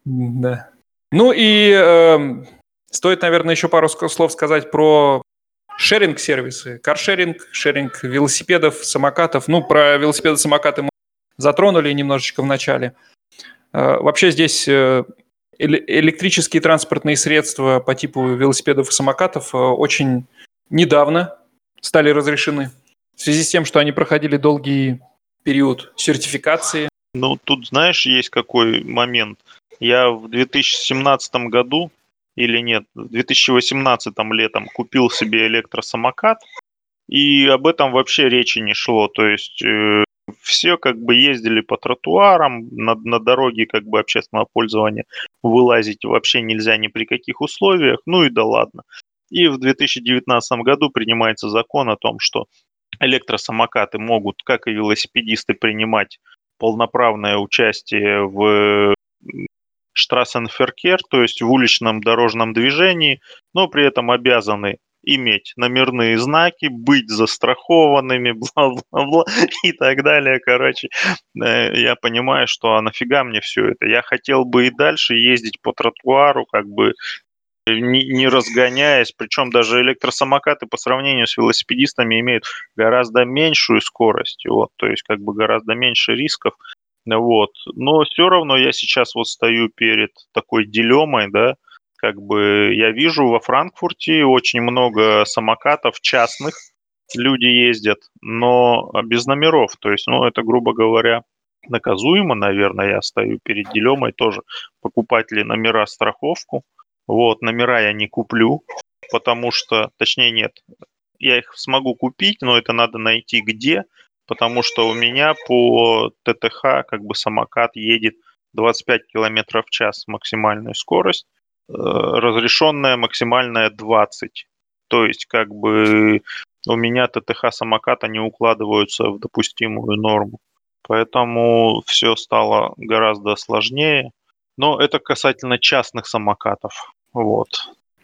Да. Ну и э, стоит, наверное, еще пару слов сказать про шеринг-сервисы. Каршеринг, шеринг велосипедов, самокатов. Ну, про велосипеды, самокаты мы затронули немножечко в начале. Э, вообще здесь э, электрические транспортные средства по типу велосипедов и самокатов э, очень недавно стали разрешены. В связи с тем, что они проходили долгий период сертификации? Ну, тут, знаешь, есть какой момент. Я в 2017 году или нет, в 2018 летом купил себе электросамокат, и об этом вообще речи не шло. То есть э, все как бы ездили по тротуарам, на, на дороге как бы общественного пользования вылазить вообще нельзя ни при каких условиях, ну и да ладно. И в 2019 году принимается закон о том, что электросамокаты могут, как и велосипедисты, принимать полноправное участие в штрассенферкер, то есть в уличном дорожном движении, но при этом обязаны иметь номерные знаки, быть застрахованными, <laughs> бла-бла-бла и так далее. Короче, э, я понимаю, что а нафига мне все это? Я хотел бы и дальше ездить по тротуару, как бы не, не разгоняясь, причем даже электросамокаты по сравнению с велосипедистами имеют гораздо меньшую скорость, вот, то есть как бы гораздо меньше рисков, вот, но все равно я сейчас вот стою перед такой дилеммой, да, как бы я вижу во Франкфурте очень много самокатов частных, люди ездят, но без номеров, то есть, ну, это, грубо говоря, наказуемо, наверное, я стою перед дилеммой тоже, покупать ли номера страховку, вот, номера я не куплю, потому что, точнее нет, я их смогу купить, но это надо найти где, потому что у меня по ТТХ как бы самокат едет 25 км в час максимальную скорость, разрешенная максимальная 20. То есть как бы у меня ТТХ самоката не укладываются в допустимую норму. Поэтому все стало гораздо сложнее. Но это касательно частных самокатов. Вот.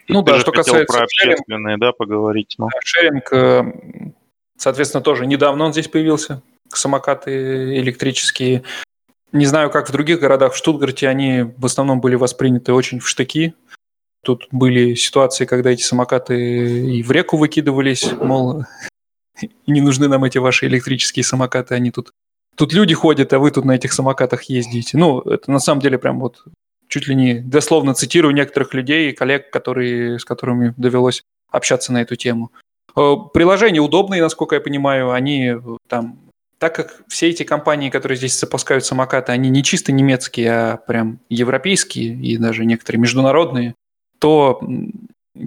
Ну Ты да, что касается про общественные, да, поговорить. Ну. шеринг, э, соответственно, тоже недавно он здесь появился. Самокаты электрические. Не знаю, как в других городах. В Штутгарте они в основном были восприняты очень в штыки. Тут были ситуации, когда эти самокаты и в реку выкидывались, мол, <laughs> не нужны нам эти ваши электрические самокаты, они тут... Тут люди ходят, а вы тут на этих самокатах ездите. Ну, это на самом деле прям вот чуть ли не дословно цитирую некоторых людей, коллег, которые, с которыми довелось общаться на эту тему. Э, Приложения удобные, насколько я понимаю, они э, там так как все эти компании, которые здесь запускают самокаты, они не чисто немецкие, а прям европейские и даже некоторые международные, то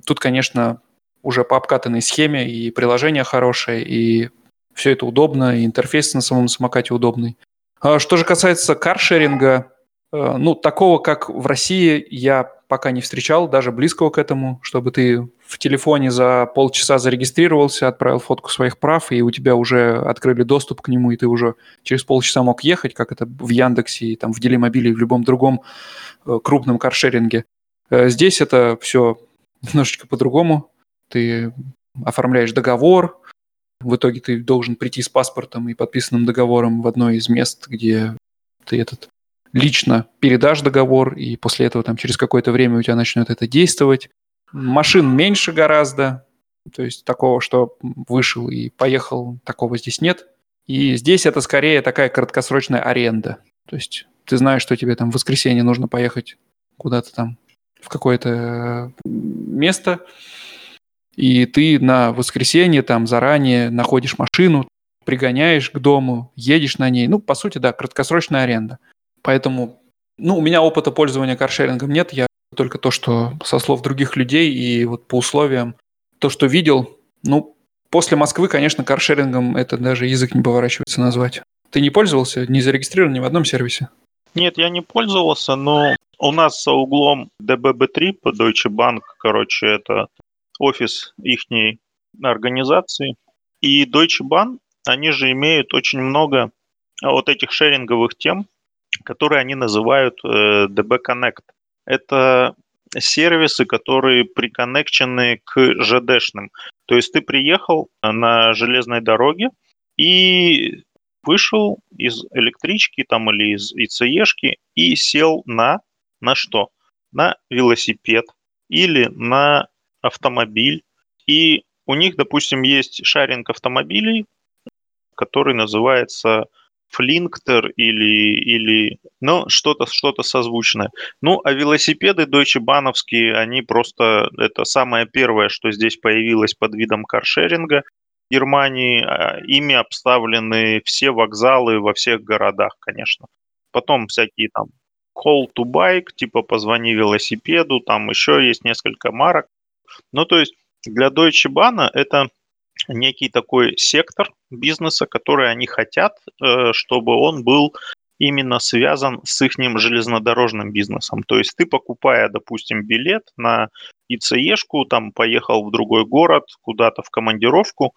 тут, конечно, уже по обкатанной схеме и приложение хорошее, и все это удобно, и интерфейс на самом самокате удобный. А Что же касается каршеринга, ну, такого, как в России, я пока не встречал, даже близкого к этому, чтобы ты в телефоне за полчаса зарегистрировался, отправил фотку своих прав, и у тебя уже открыли доступ к нему, и ты уже через полчаса мог ехать, как это в Яндексе, и там в Делимобиле, и в любом другом э, крупном каршеринге. Э, Здесь это все немножечко по-другому. Ты оформляешь договор, в итоге ты должен прийти с паспортом и подписанным договором в одно из мест, где ты этот лично передашь договор, и после этого там через какое-то время у тебя начнет это действовать. Машин меньше гораздо, то есть такого, что вышел и поехал, такого здесь нет. И здесь это скорее такая краткосрочная аренда. То есть ты знаешь, что тебе там в воскресенье нужно поехать куда-то там в какое-то э, место, и ты на воскресенье там заранее находишь машину, пригоняешь к дому, едешь на ней. Ну, по сути, да, краткосрочная аренда. Поэтому, ну, у меня опыта пользования каршерингом нет, я только то, что со слов других людей и вот по условиям, то, что видел, ну, после Москвы, конечно, каршерингом это даже язык не поворачивается назвать. Ты не пользовался, не зарегистрирован ни в одном сервисе? Нет, я не пользовался, но у нас за углом DBB3 по Deutsche Bank, короче, это офис ихней организации. И Deutsche Bank, они же имеют очень много вот этих шеринговых тем, которые они называют э, DB Connect. Это сервисы, которые приконнекчены к ЖДшным. То есть ты приехал на железной дороге и вышел из электрички там или из ИЦЕшки и сел на на что? На велосипед или на автомобиль. И у них, допустим, есть шаринг автомобилей, который называется Флинктер или, или ну, что-то что созвучное. Ну, а велосипеды Deutsche Бановские, они просто, это самое первое, что здесь появилось под видом каршеринга. В Германии а, ими обставлены все вокзалы во всех городах, конечно. Потом всякие там call to bike, типа позвони велосипеду, там еще есть несколько марок. Ну, то есть для Deutsche Bahn это некий такой сектор бизнеса, который они хотят, э, чтобы он был именно связан с их железнодорожным бизнесом. То есть ты, покупая, допустим, билет на ИЦЕшку, там поехал в другой город, куда-то в командировку,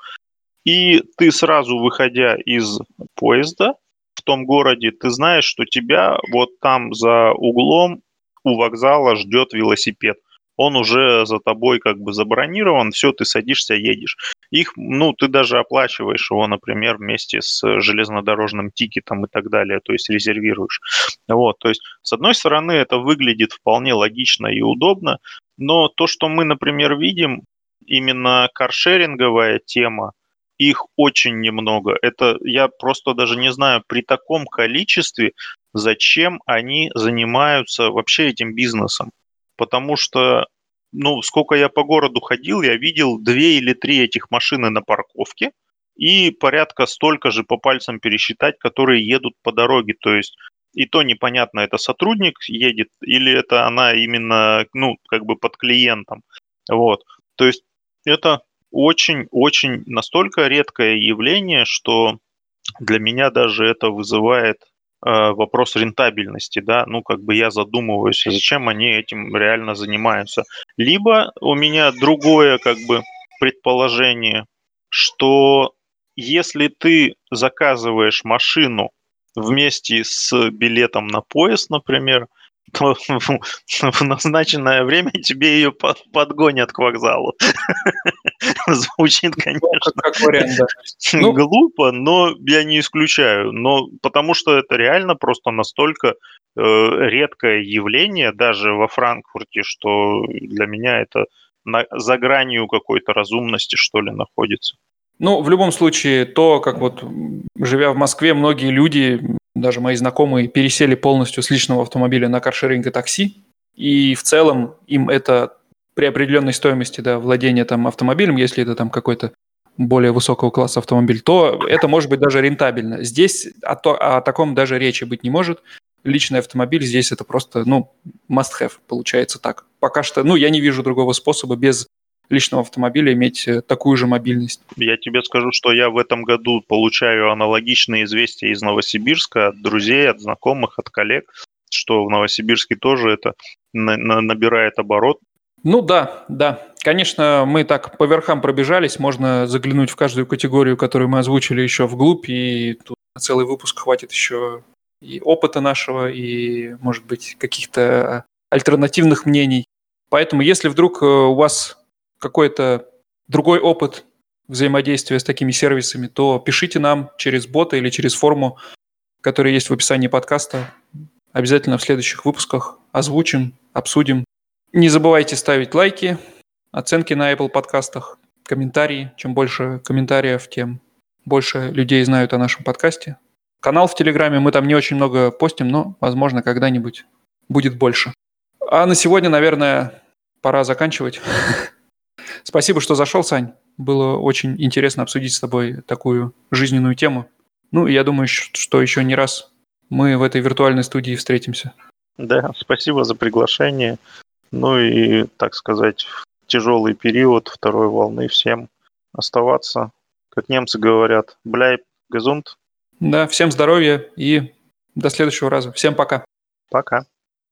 и ты сразу, выходя из поезда в том городе, ты знаешь, что тебя вот там за углом у вокзала ждет велосипед он уже за тобой как бы забронирован, все, ты садишься, едешь. Их, ну, ты даже оплачиваешь его, например, вместе с железнодорожным тикетом и так далее, то есть резервируешь. Вот, то есть, с одной стороны, это выглядит вполне логично и удобно, но то, что мы, например, видим, именно каршеринговая тема, их очень немного. Это я просто даже не знаю, при таком количестве, зачем они занимаются вообще этим бизнесом потому что, ну, сколько я по городу ходил, я видел две или три этих машины на парковке и порядка столько же по пальцам пересчитать, которые едут по дороге. То есть и то непонятно, это сотрудник едет или это она именно, ну, как бы под клиентом. Вот. То есть это очень-очень настолько редкое явление, что для меня даже это вызывает вопрос рентабельности, да, ну, как бы я задумываюсь, зачем они этим реально занимаются. Либо у меня другое, как бы, предположение, что если ты заказываешь машину вместе с билетом на поезд, например, то в назначенное время тебе ее подгонят к вокзалу. <laughs> Звучит, ну, конечно, как вариант, да. <laughs> ну, глупо, но я не исключаю. Но потому что это реально просто настолько э, редкое явление даже во Франкфурте, что для меня это на, за гранью какой-то разумности, что ли, находится. Ну, в любом случае, то, как вот, живя в Москве, многие люди, даже мои знакомые, пересели полностью с личного автомобиля на каршеринг и такси, и в целом им это при определенной стоимости да, владения там, автомобилем, если это там какой-то более высокого класса автомобиль, то это может быть даже рентабельно. Здесь о, то, о таком даже речи быть не может. Личный автомобиль здесь это просто, ну, must-have, получается так. Пока что, ну, я не вижу другого способа без личного автомобиля иметь э, такую же мобильность. Я тебе скажу, что я в этом году получаю аналогичные известия из Новосибирска от друзей, от знакомых, от коллег, что в Новосибирске тоже это на- на- набирает оборот. Ну да, да. Конечно, мы так по верхам пробежались, можно заглянуть в каждую категорию, которую мы озвучили еще вглубь, и тут на целый выпуск хватит еще и опыта нашего, и, может быть, каких-то альтернативных мнений. Поэтому, если вдруг э, у вас какой-то другой опыт взаимодействия с такими сервисами, то пишите нам через бота или через форму, которая есть в описании подкаста. Обязательно в следующих выпусках озвучим, обсудим. Не забывайте ставить лайки, оценки на Apple подкастах, комментарии. Чем больше комментариев, тем больше людей знают о нашем подкасте. Канал в Телеграме, мы там не очень много постим, но, возможно, когда-нибудь будет больше. А на сегодня, наверное, пора заканчивать. <laughs> Спасибо, что зашел, Сань. Было очень интересно обсудить с тобой такую жизненную тему. Ну, я думаю, что еще не раз мы в этой виртуальной студии встретимся. Да, спасибо за приглашение. Ну и, так сказать, в тяжелый период второй волны всем оставаться, как немцы говорят, бляй, газунт. Да, всем здоровья и до следующего раза. Всем пока. Пока.